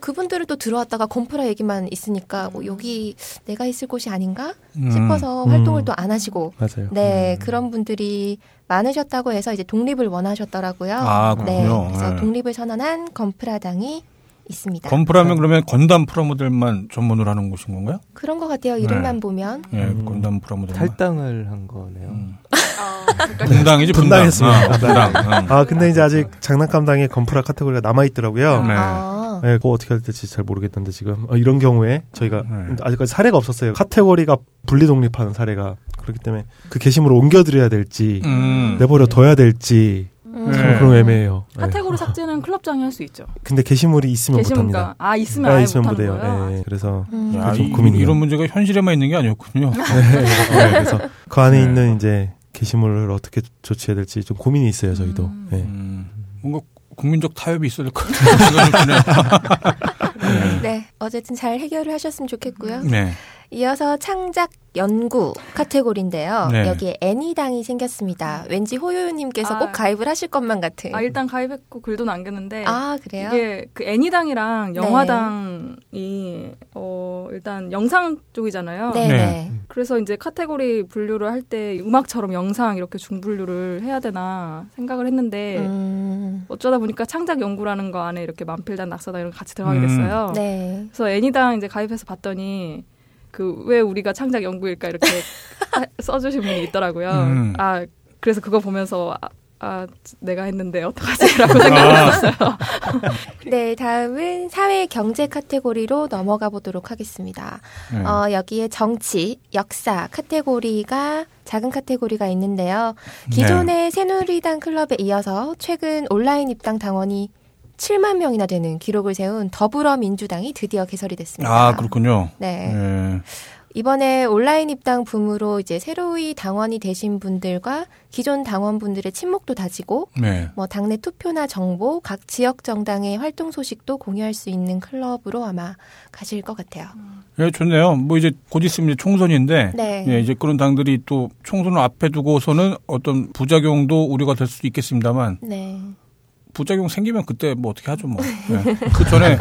그분들은 또 들어왔다가 건프라 얘기만 있으니까 어, 여기 내가 있을 곳이 아닌가 음. 싶어서 음. 활동을 또안 하시고 맞아요. 네 그런 분들이 많으셨다고 해서 이제 독립을 원하셨더라고요. 아, 네. 그래서 네. 독립을 선언한 건프라당이 있습니다. 건프라면 그러면 건담 프라모델만 전문으로 하는 곳인 건가요? 그런 것 같아요. 이름만 보면. 예, 음. 건담 프라모델. 탈당을 한 거네요. 음. 아, 분당이지 분당. 분당했습니다. 아, 분당. 응. 아, 근데 이제 아직 장난감당에 건프라 카테고리가 남아 있더라고요. 네. 아, 네, 그거 어떻게 할 될지 잘 모르겠는데 지금 어, 이런 경우에 저희가 네. 아직까지 사례가 없었어요. 카테고리가 분리 독립하는 사례가 그렇기 때문에 그 게시물을 옮겨드려야 될지 음. 내버려 둬야 될지 음. 참 네. 그런 거 애매해요. 네. 카테고리 삭제는 클럽장이 할 수 있죠. 근데 게시물이 있으면 못합니다. 아 있으면 네, 아예 있으면 못해요. 네, 그래서 음. 야, 좀 이, 고민이에요. 이런 문제가 현실에만 있는 게 아니었군요. 네, 그래서 그 안에 네. 있는 이제 게시물을 어떻게 조치해야 될지 좀 고민이 있어요. 저희도. 음. 네. 음, 뭔가 국민적 타협이 있어야 될 것 같아요. 네, 어쨌든 잘 해결을 하셨으면 좋겠고요. 네. 이어서 창작 연구 카테고리인데요. 네. 여기에 애니당이 생겼습니다. 왠지 호요요님께서 아. 꼭 가입을 하실 것만 같은. 아 일단 가입했고 글도 남겼는데 아, 그래요? 이게 그 애니당이랑 네. 영화당이 어 일단 영상 쪽이잖아요. 네, 네. 네. 그래서 이제 카테고리 분류를 할 때 음악처럼 영상 이렇게 중분류를 해야 되나 생각을 했는데 음, 어쩌다 보니까 창작 연구라는 거 안에 이렇게 만필단 낙서당 이런 거 같이 들어가게 됐어요. 네. 그래서 애니당 이제 가입해서 봤더니 그 왜 우리가 창작 연구일까 이렇게 하- 써주신 분이 있더라고요. 음. 아 그래서 그거 보면서 아, 아 내가 했는데 어떡하지라고 생각했었어요. 네, 다음은 사회 경제 카테고리로 넘어가 보도록 하겠습니다. 네. 어, 여기에 정치, 역사 카테고리가 작은 카테고리가 있는데요. 기존의 새누리당 클럽에 이어서 최근 온라인 입당 당원이 7만 명이나 되는 기록을 세운 더불어민주당이 드디어 개설이 됐습니다. 아, 그렇군요. 네. 네. 이번에 온라인 입당 붐으로 이제 새로이 당원이 되신 분들과 기존 당원분들의 친목도 다지고 네. 뭐 당내 투표나 정보, 각 지역 정당의 활동 소식도 공유할 수 있는 클럽으로 아마 가실 것 같아요. 예, 좋네요. 뭐 이제 곧 있으면 이제 총선인데 네. 예, 이제 그런 당들이 또 총선을 앞에 두고서는 어떤 부작용도 우려가 될 수도 있겠습니다만 네. 부작용 생기면 그때 뭐 어떻게 하죠 뭐. 예. 그 전에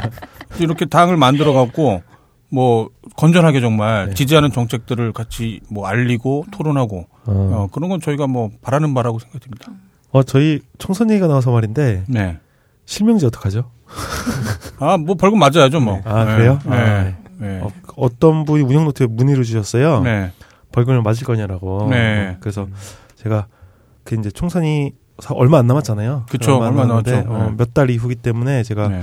이렇게 당을 만들어 갖고 뭐 건전하게 정말 네. 지지하는 정책들을 같이 뭐 알리고 토론하고 어, 어, 그런 건 저희가 뭐 바라는 바라고 생각됩니다. 어, 저희 총선 얘기가 나와서 말인데 네. 실명제 어떡하죠? 아, 뭐 벌금 맞아야죠, 뭐. 아, 네. 그래요? 네. 아, 네. 어, 어떤 분이 운영 노트에 문의를 주셨어요. 네. 벌금을 맞을 거냐라고. 네. 그래서 제가 그 이제 총선이 사- 얼마 안 남았잖아요. 그쵸, 얼마 안 남았는데, 남았죠. 어, 네. 몇달 이후기 때문에 제가 네.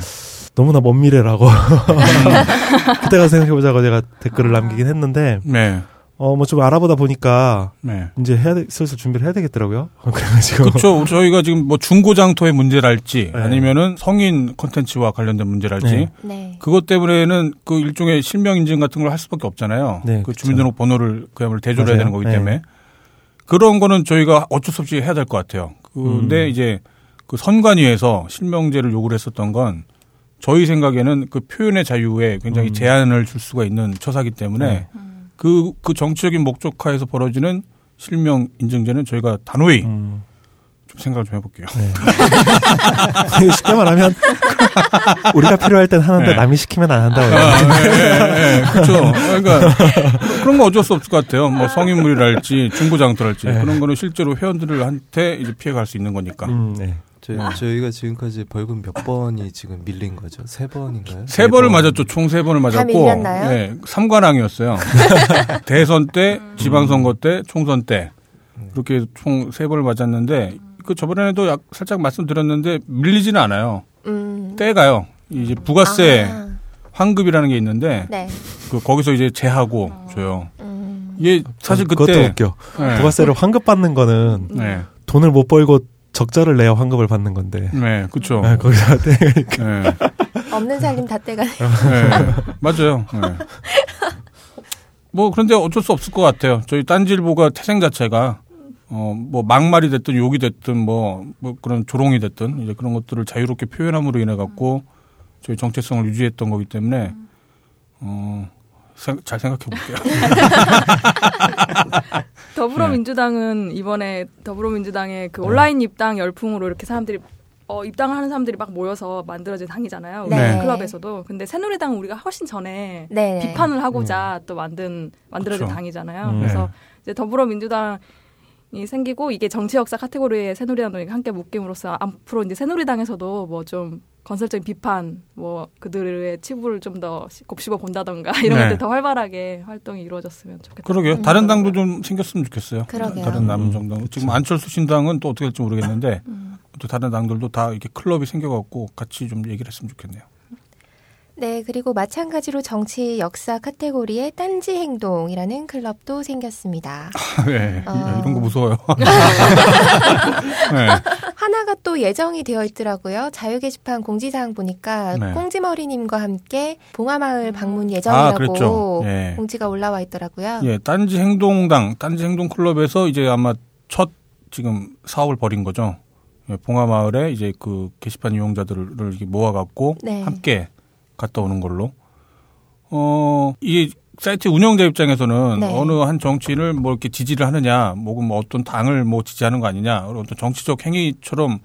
너무나 먼 미래라고 그때가 생각해 보자고 제가 댓글을 남기긴 했는데 네. 어뭐 좀 알아보다 보니까 네. 이제 해야 돼, 슬슬 준비를 해야 되겠더라고요. 그래가지고 그렇죠. 저희가 지금 뭐 중고장터의 문제랄지 네. 아니면은 성인 콘텐츠와 관련된 문제랄지 네. 네. 그것 때문에는 그 일종의 실명 인증 같은 걸 할 수밖에 없잖아요. 네, 그 그쵸. 주민등록 번호를 그야말로 대조를 해야 맞아요. 되는 거기 네. 때문에 그런 거는 저희가 어쩔 수 없이 해야 될 것 같아요. 근데 음. 이제 그 선관위에서 실명제를 요구를 했었던 건 저희 생각에는 그 표현의 자유에 굉장히 음. 제한을 줄 수가 있는 처사기 때문에 네. 그, 그 정치적인 목적하에서 벌어지는 실명 인증제는 저희가 단호히 음, 좀 생각을 좀 해볼게요. 네. 쉽게 말하면 우리가 필요할 땐 하는데 네. 남이 시키면 안 한다고. 아, 예, 예, 예. 그렇죠. 그러니까 그런 거 어쩔 수 없을 것 같아요. 뭐 성인물이랄지 중고장터랄지 네. 그런 거는 실제로 회원들한테 이제 피해갈 수 있는 거니까. 음, 네. 저희, 저희가 지금까지 벌금 몇 번이 지금 밀린 거죠? 세 번인가요? 세네 번을 번. 맞았죠. 총 세 번을 맞았고. 밀렸나요? 네, 삼관왕이었어요. 대선 때, 지방선거 때, 총선 때 그렇게 총 세 번을 맞았는데 그 저번에도 약 살짝 말씀드렸는데 밀리지는 않아요. 음. 떼가요. 이제 부가세 아, 환급이라는 게 있는데 네. 그 거기서 이제 제하고 줘요. 음. 이게 사실 그것도 그때 웃겨. 네. 부가세를 환급 받는 거는 네, 돈을 못 벌고 적자를 내야 환급을 받는 건데. 네, 그렇죠. 아, 거기서 떼 네, 없는 살림 다 떼가. 네, 맞아요. 네. 뭐 그런데 어쩔 수 없을 것 같아요. 저희 딴지일보가 태생 자체가 어 뭐 막말이 됐든 욕이 됐든 뭐, 뭐 그런 조롱이 됐든 이제 그런 것들을 자유롭게 표현함으로 인해 갖고 저희 정체성을 유지했던 거기 때문에 어. 생- 잘 생각해 볼게요. 더불어민주당은 이번에 더불어민주당의 그 온라인 입당 열풍으로 이렇게 사람들이 어, 입당을 하는 사람들이 막 모여서 만들어진 당이잖아요. 우리 네. 클럽에서도. 근데 새누리당은 우리가 훨씬 전에 네. 비판을 하고자 또 만든 만들어진 그쵸. 당이잖아요. 음. 그래서 이제 더불어민주당 이 생기고 이게 정치 역사 카테고리에 새누리당도 함께 묶임으로써 앞으로 이제 새누리당에서도 뭐 좀 건설적인 비판, 뭐 그들의 치부를 좀 더 곱씹어 본다던가 이런 네. 것들 더 활발하게 활동이 이루어졌으면 좋겠다. 그러게요. 다른 당도 좀 생겼으면 좋겠어요. 그러게요. 다른 남정당. 지금 안철수 신당은 또 어떻게 될지 모르겠는데 음. 또 다른 당들도 다 이렇게 클럽이 생겨갖고 같이 좀 얘기를 했으면 좋겠네요. 네, 그리고 마찬가지로 정치 역사 카테고리에 딴지 행동이라는 클럽도 생겼습니다. 네, 어. 이런 거 무서워요. 네. 하나가 또 예정이 되어 있더라고요. 자유 게시판 공지사항 보니까 네. 꽁지머리님과 함께 봉하마을 방문 아, 예정이라고 그랬죠. 예. 공지가 올라와 있더라고요. 예, 딴지 행동당, 딴지 행동 클럽에서 이제 아마 첫 지금 사업을 벌인 거죠. 예, 봉화마을에 이제 그 게시판 이용자들을 모아갖고 네. 함께 갔다 오는 걸로. 어, 이 사이트 운영자 입장에서는 네. 어느 한 정치를 뭐 이렇게 지지를 하느냐, 혹은 뭐 어떤 당을 뭐 지지하는 거 아니냐, 어떤 정치적 행위처럼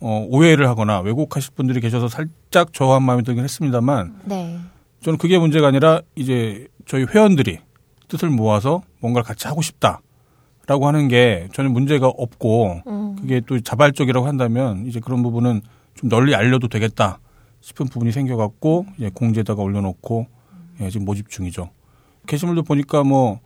어, 오해를 하거나 왜곡하실 분들이 계셔서 살짝 저한 마음이 들긴 했습니다만 네. 저는 그게 문제가 아니라 이제 저희 회원들이 뜻을 모아서 뭔가를 같이 하고 싶다 라고 하는 게 전혀 문제가 없고 음. 그게 또 자발적이라고 한다면 이제 그런 부분은 좀 널리 알려도 되겠다 싶은 부분이 생겨갖고 이제 공지에다가 올려놓고 예, 지금 모집 중이죠. 게시물도 보니까 뭐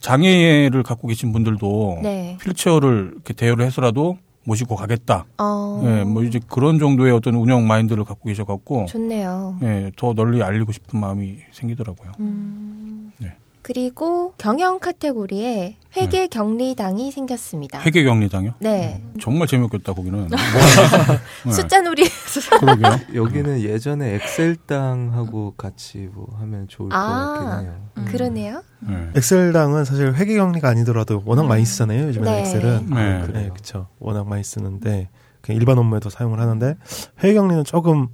장애를 갖고 계신 분들도 네. 휠체어를 이렇게 대여를 해서라도 모시고 가겠다. 어. 예, 뭐 이제 그런 정도의 어떤 운영 마인드를 갖고 계셔갖고 좋네요. 예, 더 널리 알리고 싶은 마음이 생기더라고요. 음. 네. 그리고 경영 카테고리에 회계 격리당이 생겼습니다. 회계 격리당요? 네. 정말 재미없겠다 거기는. 뭐, 네. 숫자놀이. 그러게요. 여기는 예전에 엑셀당하고 같이 뭐 하면 좋을 것 아. 같긴 해요. 그러네요. 네. 엑셀당은 사실 회계 격리가 아니더라도 워낙 많이 쓰잖아요. 요즘에는 네. 엑셀은. 네. 아, 네? 그렇죠. 워낙 많이 쓰는데 그냥 일반 업무에도 사용을 하는데 회계 격리는 조금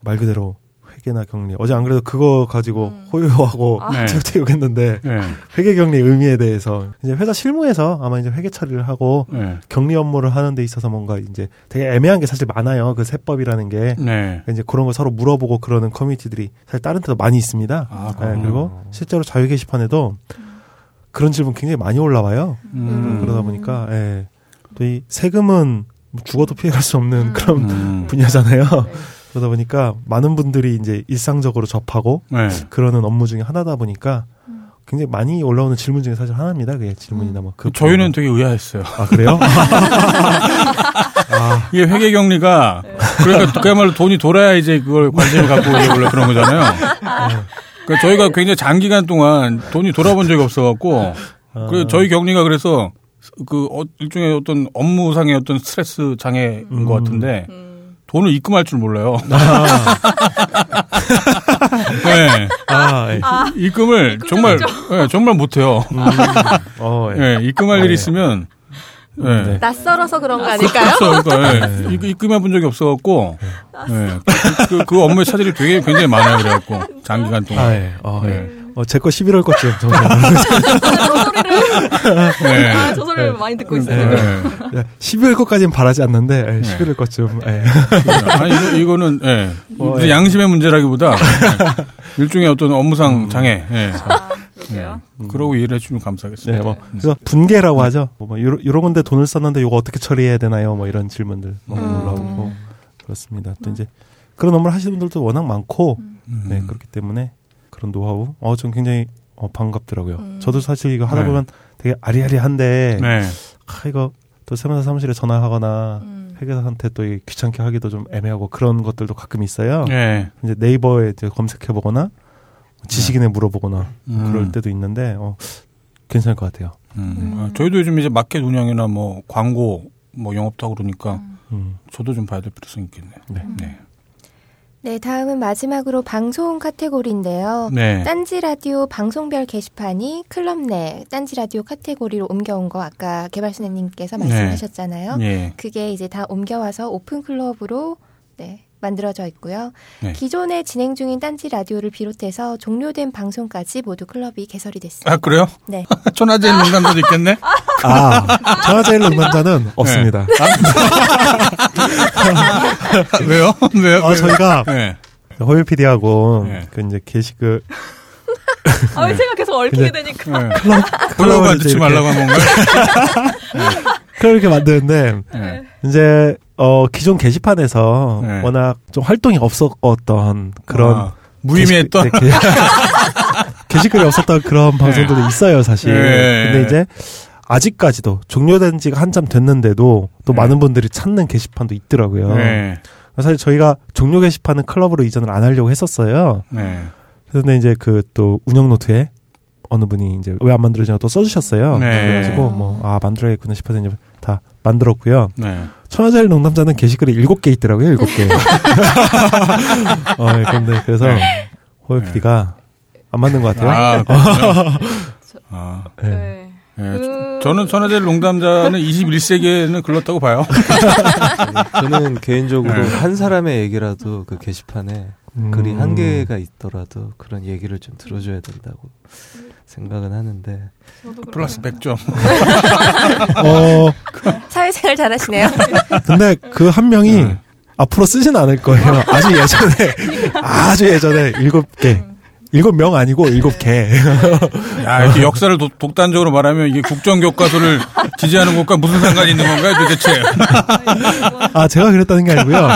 말 그대로 회계나 격리. 어제 안 그래도 그거 가지고 음. 호요하고 아. 네. 욕했는데 네. 회계 격리 의미에 대해서 이제 회사 실무에서 아마 이제 회계 처리를 하고 네. 격리 업무를 하는 데 있어서 뭔가 이제 되게 애매한 게 사실 많아요. 그 세법이라는 게 네. 이제 그런 거 서로 물어보고 그러는 커뮤니티들이 사실 다른 데도 많이 있습니다. 아, 네. 그리고 실제로 자유 게시판에도 그런 질문 굉장히 많이 올라와요. 음. 그러다 보니까 예. 또 이 세금은 뭐 죽어도 피해갈 수 없는 음. 그런 음. 분야잖아요. 네. 그러다 보니까 많은 분들이 이제 일상적으로 접하고 네. 그러는 업무 중에 하나다 보니까 굉장히 많이 올라오는 질문 중에 사실 하나입니다. 그게 질문이나 뭐. 그 저희는 되게 의아했어요. 아 그래요? 아, 이게 회계 격리가 그러니까 그야말로 돈이 돌아야 이제 그걸 관심을 갖고 원래 그런 거잖아요. 그러니까 저희가 굉장히 장기간 동안 돈이 돌아본 적이 없어갖고 아. 그 저희 격리가 그래서 그 어- 일종의 어떤 업무상의 어떤 스트레스 장애인 음. 것 같은데 음. 돈을 입금할 줄 몰라요. 아, 네. 아, 예. 입금을 정말 네, 정말 못해요. 음, 어, 예. 네, 입금할 어, 일이 예. 있으면 네. 네. 낯설어서 그런 거 아닐까요? 그렇죠. 그러니까 예. 입- 입금해 본 적이 없어갖고 예. 그, 그, 그 업무의 차질이 되게 굉장히 많아요. 그래갖고 장기간 동안. 아, 예. 어, 예. 네. 어, 제거 11월 것쯤 정말. 네. 아, 저 소리를 많이 듣고 있어요. 네. 12월 것까지는 바라지 않는데, 예, 네. 11월 것쯤. 예. 아니 이거, 이거는 예. 어. 양심의 문제라기보다 예. 일종의 어떤 업무상 장애. 예. 아, 그러게요. 예. 그러고 이해를 해주면 감사하겠습니다. 네, 뭐, 그래서 분개라고 하죠. 뭐, 요런, 요런 건데 돈을 썼는데 요거 어떻게 처리해야 되나요? 뭐 이런 질문들 너무 음. 올라오고. 그렇습니다. 또 이제 그런 업무를 하시는 분들도 워낙 많고, 음. 네, 그렇기 때문에 그런 노하우, 어, 좀 굉장히 어, 반갑더라고요. 음. 저도 사실 이거 하다 네. 보면 되게 아리아리한데, 네. 아, 이거 또 세무사 사무실에 전화하거나 음. 회계사한테 또이 귀찮게 하기도 좀 애매하고 그런 것들도 가끔 있어요. 네. 이제 네이버에 이제 검색해 보거나 지식인에 물어보거나 음. 그럴 때도 있는데 어, 괜찮을 것 같아요. 음. 아, 저희도 요즘 이제 마켓 운영이나 뭐 광고 뭐 영업도 하고 그러니까 음. 저도 좀 봐야 될 필요성이 있겠네요. 네. 네. 네, 다음은 마지막으로 방송 카테고리인데요. 네. 딴지 라디오 방송별 게시판이 클럽 내 딴지 라디오 카테고리로 옮겨온 거 아까 개발순애님께서 네. 말씀하셨잖아요. 예. 그게 이제 다 옮겨와서 오픈 클럽으로 네, 만들어져 있고요. 네. 기존에 진행 중인 딴지 라디오를 비롯해서 종료된 방송까지 모두 클럽이 개설이 됐습니다. 아 그래요? 네. 천하제일 농담도 있겠네. 아, 천하제일 농담자는 없습니다. 왜요? 왜요? 아, 저희가 네. 호일 PD하고 네. 그 이제 게시글 아, 왜 계속 얽히게 되니까. 네. 클럽 클럽을 이제 듣지 말라고 한 건가요? 클럽 이렇게 만드는데 네. 이제 어 기존 게시판에서 네. 워낙 좀 활동이 없었던 그런 아, 무의미했던. 게시, 네, 게- 게시글이 없었던 그런 방송들도 있어요, 사실. 네. 근데 이제 아직까지도 종료된 지가 한참 됐는데도 또 네. 많은 분들이 찾는 게시판도 있더라고요. 네. 사실 저희가 종료 게시판은 클럽으로 이전을 안 하려고 했었어요. 네. 그런데 이제 그 또 운영 노트에 어느 분이 이제 왜 안 만들어지냐고 또 써주셨어요. 네. 그래가지고 뭐 아 만들어야겠구나 싶어서 이제 다 만들었고요. 네. 천하제일 농담자는 게시글이 일곱 개 있더라고요, 일곱 개. 어, 예, 근데 그래서 호요 네. PD가 안 맞는 것 같아요. 아, 그렇군요. 아, 예. 네. 예. 그- 저는 천하제일 농담자는 21세기에는 글렀다고 봐요. 저는 개인적으로 네. 한 사람의 얘기라도 그 게시판에 음. 글이 한 개가 있더라도 그런 얘기를 좀 들어줘야 된다고 생각은 하는데. 플러스 100점. 어, 사회생활 잘하시네요. 근데 그 한 명이 네. 앞으로 쓰진 않을 거예요. 아주 예전에, 아주 예전에 일곱 개. 일곱 명 아니고 일곱 개. 야, 이렇게 역사를 도- 독단적으로 말하면 이게 국정교과서를 지지하는 것과 무슨 상관이 있는 건가요, 도대체? 아, 제가 그랬다는 게 아니고요.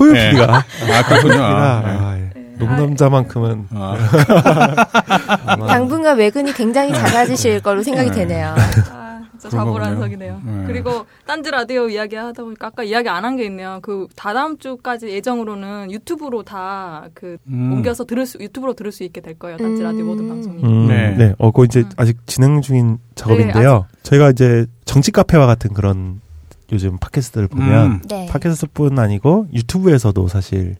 호요 네. PD가. 아, 그렇군요. 아, 아, 아, 예. 농담자만큼은 아, 당분간 외근이 굉장히 작아지실 걸로 생각이 네. 되네요. 아, 진짜 자불안석이네요. 거군요. 네. 그리고 딴지 라디오 이야기 하다 보니까 아까 이야기 안 한 게 있네요. 그 다다음 주까지 예정으로는 유튜브로 다그 음. 옮겨서 들을 수 유튜브로 들을 수 있게 될 거예요. 딴지 라디오 음. 모든 방송이. 음, 네. 네. 어, 그거 이제 음. 아직 진행 중인 작업인데요. 저희가 이제 정치 카페와 같은 그런 요즘 팟캐스트를 보면 음. 네. 팟캐스트뿐 아니고 유튜브에서도 사실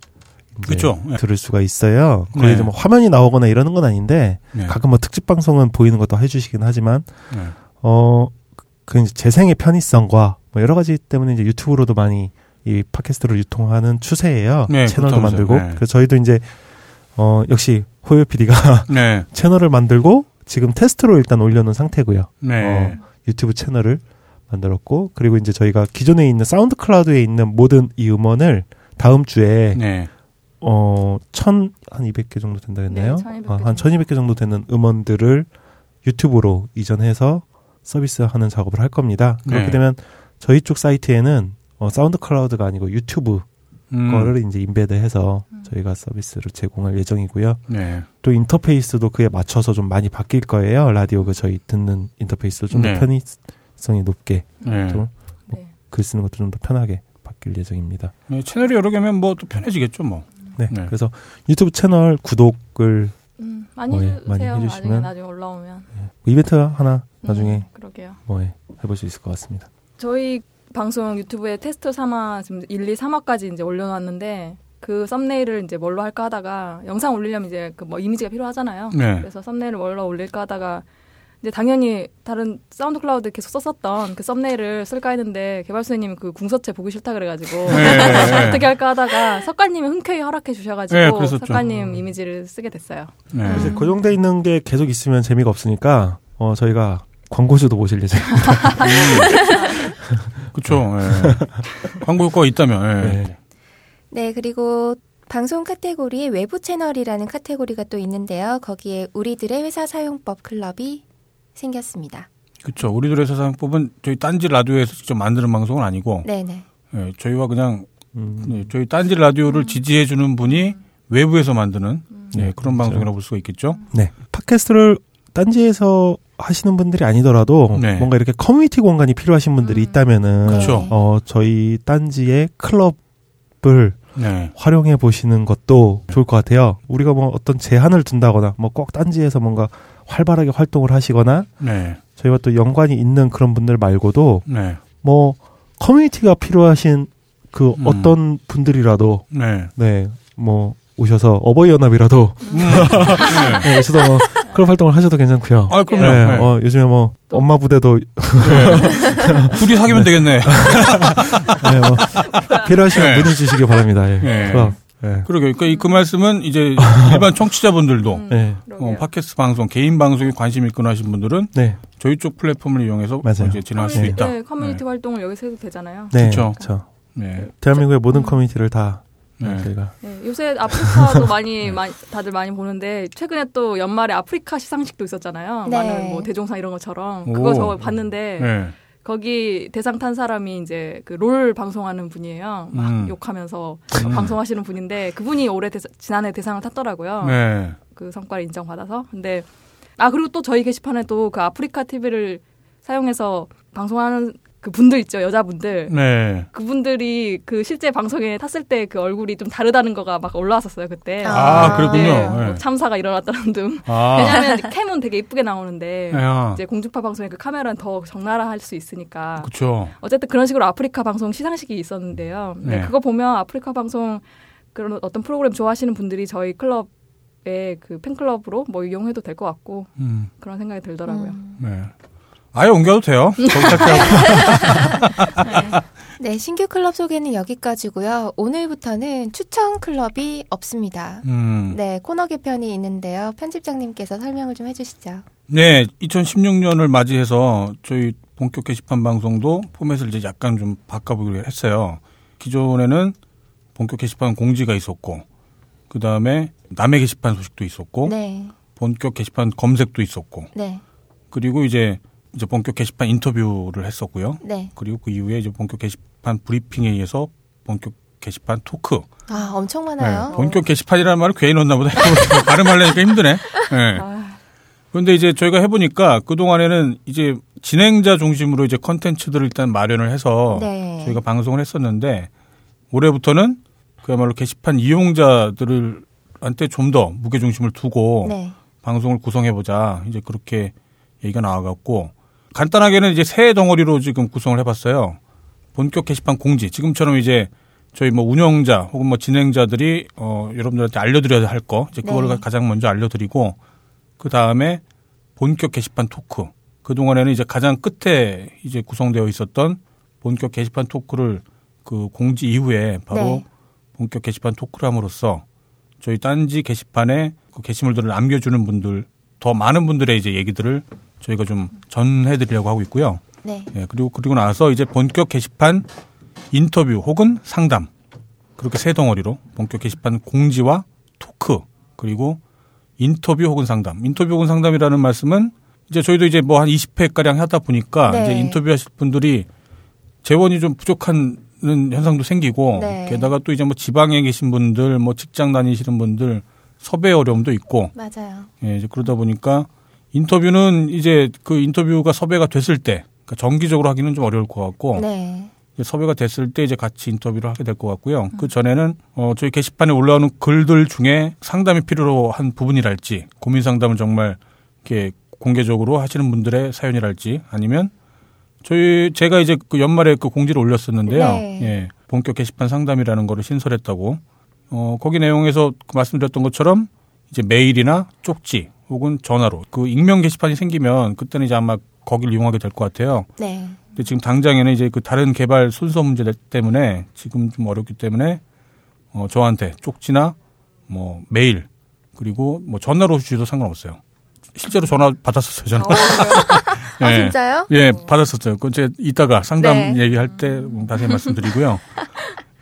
그쵸. 네. 들을 수가 있어요. 거기 네. 뭐 화면이 나오거나 이러는 건 아닌데 네. 가끔 뭐 특집 방송은 보이는 것도 해주시긴 하지만 네. 어그 이제 재생의 편의성과 뭐 여러 가지 때문에 이제 유튜브로도 많이 이 팟캐스트를 유통하는 추세예요. 네, 채널도. 만들고 네. 그래서 저희도 이제 어, 역시 호요 PD가 네. 채널을 만들고 지금 테스트로 일단 올려놓은 상태고요. 네. 어, 유튜브 채널을 만들었고 그리고 이제 저희가 기존에 있는 사운드 클라우드에 있는 모든 이 음원을 다음 주에 네. 어, 천, 한 200개 정도 된다 했나요? 네, 1200개 아, 한 1200개 정도 되는 음원들을 유튜브로 이전해서 서비스하는 작업을 할 겁니다. 그렇게 네. 되면 저희 쪽 사이트에는 어, 사운드 클라우드가 아니고 유튜브 음. 거를 이제 인베드해서 저희가 서비스를 제공할 예정이고요. 네. 또 인터페이스도 그에 맞춰서 좀 많이 바뀔 거예요. 라디오 그 저희 듣는 인터페이스도 좀더 네. 편의성이 높게 네. 좀 네. 글 쓰는 것도 좀 더 편하게 바뀔 예정입니다. 네, 채널이 여러 개면 뭐 또 편해지겠죠, 뭐. 네. 네. 그래서 유튜브 채널 구독을 음, 많이 어, 예, 해주세요. 많이 해주시면. 나중에 올라오면. 이벤트 하나 나중에 음, 그러게요. 뭐 예, 해볼 수 있을 것 같습니다. 저희 방송 유튜브에 테스트 3화 지금 1, 2, 3화까지 이제 올려놨는데 그 썸네일을 이제 뭘로 할까 하다가 영상 올리려면 이제 그 뭐 이미지가 필요하잖아요. 네. 그래서 썸네일을 뭘로 올릴까 하다가 이제 당연히 다른 사운드 클라우드 계속 썼었던 그 썸네일을 쓸까 했는데 개발소님이 그 궁서체 보기 싫다 그래가지고 네. 어떻게 할까 하다가 석가님이 흔쾌히 허락해 주셔가지고 네. 석가님 이미지를 쓰게 됐어요. 네. 이제 고정돼 있는 게 계속 있으면 재미가 없으니까 어, 저희가 광고주도 모실 예정입니다. 그쵸. 예. 광고 효과가 있다면. 예. 네. 네, 그리고 방송 카테고리에 외부 채널이라는 카테고리가 또 있는데요. 거기에 우리들의 회사 사용법 클럽이 생겼습니다. 그쵸. 우리들의 세상법은 저희 딴지 라디오에서 직접 만드는 방송은 아니고, 네네. 예, 저희와 그냥 음, 네, 저희 딴지 라디오를 지지해 주는 분이 외부에서 만드는 네, 그런 그렇죠. 방송이라고 볼 수가 있겠죠. 네. 팟캐스트를 딴지에서 하시는 분들이 아니더라도 네. 뭔가 이렇게 커뮤니티 공간이 필요하신 분들이 음. 있다면은 그쵸. 어, 저희 딴지의 클럽을 네. 활용해 보시는 것도 좋을 것 같아요. 우리가 뭐 어떤 제한을 둔다거나 뭐 꼭 딴지에서 뭔가 활발하게 활동을 하시거나 네. 저희와 또 연관이 있는 그런 분들 말고도 네. 뭐 커뮤니티가 필요하신 그 음. 어떤 분들이라도 네. 네 뭐 오셔서 어버이 연합이라도 음. 네. 네, 오셔서 뭐 그런 활동을 하셔도 괜찮고요. 아, 그럼요. 네, 네. 어, 요즘에 뭐 엄마 부대도 둘이 사귀면 되겠네. 네, 뭐 필요하시면 네. 문의 주시기 바랍니다. 예. 네. 클럽. 네. 그러게. 그러니까 이- 그 말씀은 이제 일반 청취자분들도 음, 네. 그러게요. 어, 팟캐스트 방송, 개인 방송에 관심 있거나 하신 분들은 네. 저희 쪽 플랫폼을 이용해서 맞아요. 이제 진행할 수 있다. 네, 커뮤니티 활동을 여기서 해도 되잖아요. 네. 그쵸. 그렇죠. 네. 대한민국의 모든 커뮤니티를 다 네. 저희가 네, 요새 아프리카도 많이, 많이 다들 많이 보는데 최근에 또 연말에 아프리카 시상식도 있었잖아요. 네. 많은 뭐 대종상 이런 것처럼 오. 그거 저 봤는데 네. 거기 대상 탄 사람이 이제 그 롤 방송하는 분이에요. 막 음. 욕하면서 음. 방송하시는 분인데 그분이 올해 대사- 지난해 대상을 탔더라고요. 네. 그 성과를 인정받아서. 근데 아 그리고 또 저희 게시판에 또 그 아프리카 TV를 사용해서 방송하는 그 분들 있죠 여자분들 네. 그분들이 그 실제 방송에 탔을 때 그 얼굴이 좀 다르다는 거가 막 올라왔었어요 그때. 아, 그렇군요. 네, 네. 뭐 참사가 일어났다는 등. 아. 왜냐하면 캠은 되게 이쁘게 나오는데 야. 이제 공중파 방송에 그 카메라는 더 적나라 할 수 있으니까. 그쵸. 어쨌든 그런 식으로 아프리카 방송 시상식이 있었는데요. 네, 네. 그거 보면 아프리카 방송 그런 어떤 프로그램 좋아하시는 분들이 저희 클럽의 그 팬클럽으로 뭐 이용해도 될 것 같고 음. 그런 생각이 들더라고요. 음. 네. 아예 옮겨도 돼요. 탈퇴하고. 네, 신규 클럽 소개는 여기까지고요. 오늘부터는 추천 클럽이 없습니다. 음. 네, 코너 개편이 있는데요. 편집장님께서 설명을 좀 해주시죠. 네, 2016년을 맞이해서 저희 본격 게시판 방송도 포맷을 이제 약간 좀 바꿔보기로 했어요. 기존에는 본격 게시판 공지가 있었고, 그 다음에 남의 게시판 소식도 있었고, 네, 본격 게시판 검색도 있었고, 네, 그리고 이제 이제 본격 게시판 인터뷰를 했었고요. 네. 그리고 그 이후에 이제 본격 게시판 브리핑에 의해서 본격 게시판 토크. 아, 엄청 네, 많아요. 본격 게시판이라는 말을 괜히 넣었나 보다. 발음하려니까 힘드네. 네. 아, 그런데 이제 저희가 해보니까 그동안에는 이제 진행자 중심으로 이제 컨텐츠들을 일단 마련을 해서 네. 저희가 방송을 했었는데 올해부터는 그야말로 게시판 이용자들을 한테 좀 더 무게 중심을 두고 네, 방송을 구성해보자 이제 그렇게 얘기가 나와갖고 간단하게는 이제 세 덩어리로 지금 구성을 해봤어요. 본격 게시판 공지 지금처럼 이제 저희 뭐 운영자 혹은 뭐 진행자들이 어 여러분들한테 알려드려야 할 거 이제 그거를 네. 가장 먼저 알려드리고 그 다음에 본격 게시판 토크 그 동안에는 이제 가장 끝에 이제 구성되어 있었던 본격 게시판 토크를 그 공지 이후에 바로 네. 본격 게시판 토크를 함으로써 저희 딴지 게시판에 그 게시물들을 남겨주는 분들 더 많은 분들의 이제 얘기들을 저희가 좀 전해드리려고 하고 있고요. 네. 예, 그리고 그리고 나서 이제 본격 게시판 인터뷰 혹은 상담 그렇게 세 덩어리로 본격 게시판 공지와 토크 그리고 인터뷰 혹은 상담. 인터뷰 혹은 상담이라는 말씀은 이제 저희도 이제 뭐 한 20회 가량 하다 보니까 네. 이제 인터뷰하실 분들이 재원이 좀 부족한 현상도 생기고 네. 게다가 또 이제 뭐 지방에 계신 분들 뭐 직장 다니시는 분들 섭외 어려움도 있고 맞아요. 예, 이제 그러다 보니까 인터뷰는 이제 그 인터뷰가 섭외가 됐을 때 그러니까 정기적으로 하기는 좀 어려울 것 같고 네. 섭외가 됐을 때 이제 같이 인터뷰를 하게 될 것 같고요. 그 전에는 어 저희 게시판에 올라오는 글들 중에 상담이 필요로 한 부분이랄지 고민 상담을 정말 이렇게 공개적으로 하시는 분들의 사연이랄지 아니면 저희 제가 이제 그 연말에 그 공지를 올렸었는데요. 네. 예. 본격 게시판 상담이라는 거를 신설했다고. 어 거기 내용에서 그 말씀드렸던 것처럼 이제 메일이나 쪽지 혹은 전화로 그 익명 게시판이 생기면 그때는 이제 아마 거기를 이용하게 될 것 같아요. 네. 근데 지금 당장에는 이제 그 다른 개발 순서 문제 때문에 지금 좀 어렵기 때문에 어 저한테 쪽지나 뭐 메일 그리고 뭐 전화로 주셔도 상관없어요. 실제로 전화 받았었어요, 저는. 아, 예. 진짜요? 예, 받았었어요. 그 제가 이따가 상담 네. 얘기할 때 자세히 말씀드리고요.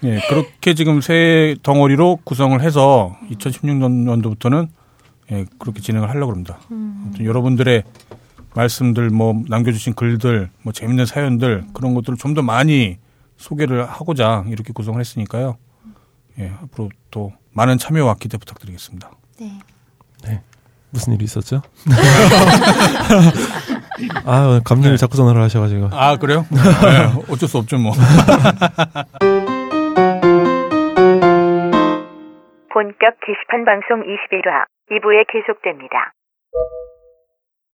예, 그렇게 지금 새 덩어리로 구성을 해서 2016년도부터는 예, 그렇게 진행을 하려고 합니다. 아무튼 여러분들의 말씀들 뭐 남겨주신 글들 뭐 재밌는 사연들 그런 것들을 좀 더 많이 소개를 하고자 이렇게 구성을 했으니까요. 예, 앞으로 또 많은 참여와 기대 부탁드리겠습니다. 네. 무슨 일이 있었죠? 아, 감독님 자꾸 전화를 하셔가지고. 아 그래요? 네, 어쩔 수 없죠 뭐. 본격 게시판 방송 21화 2부에 계속됩니다.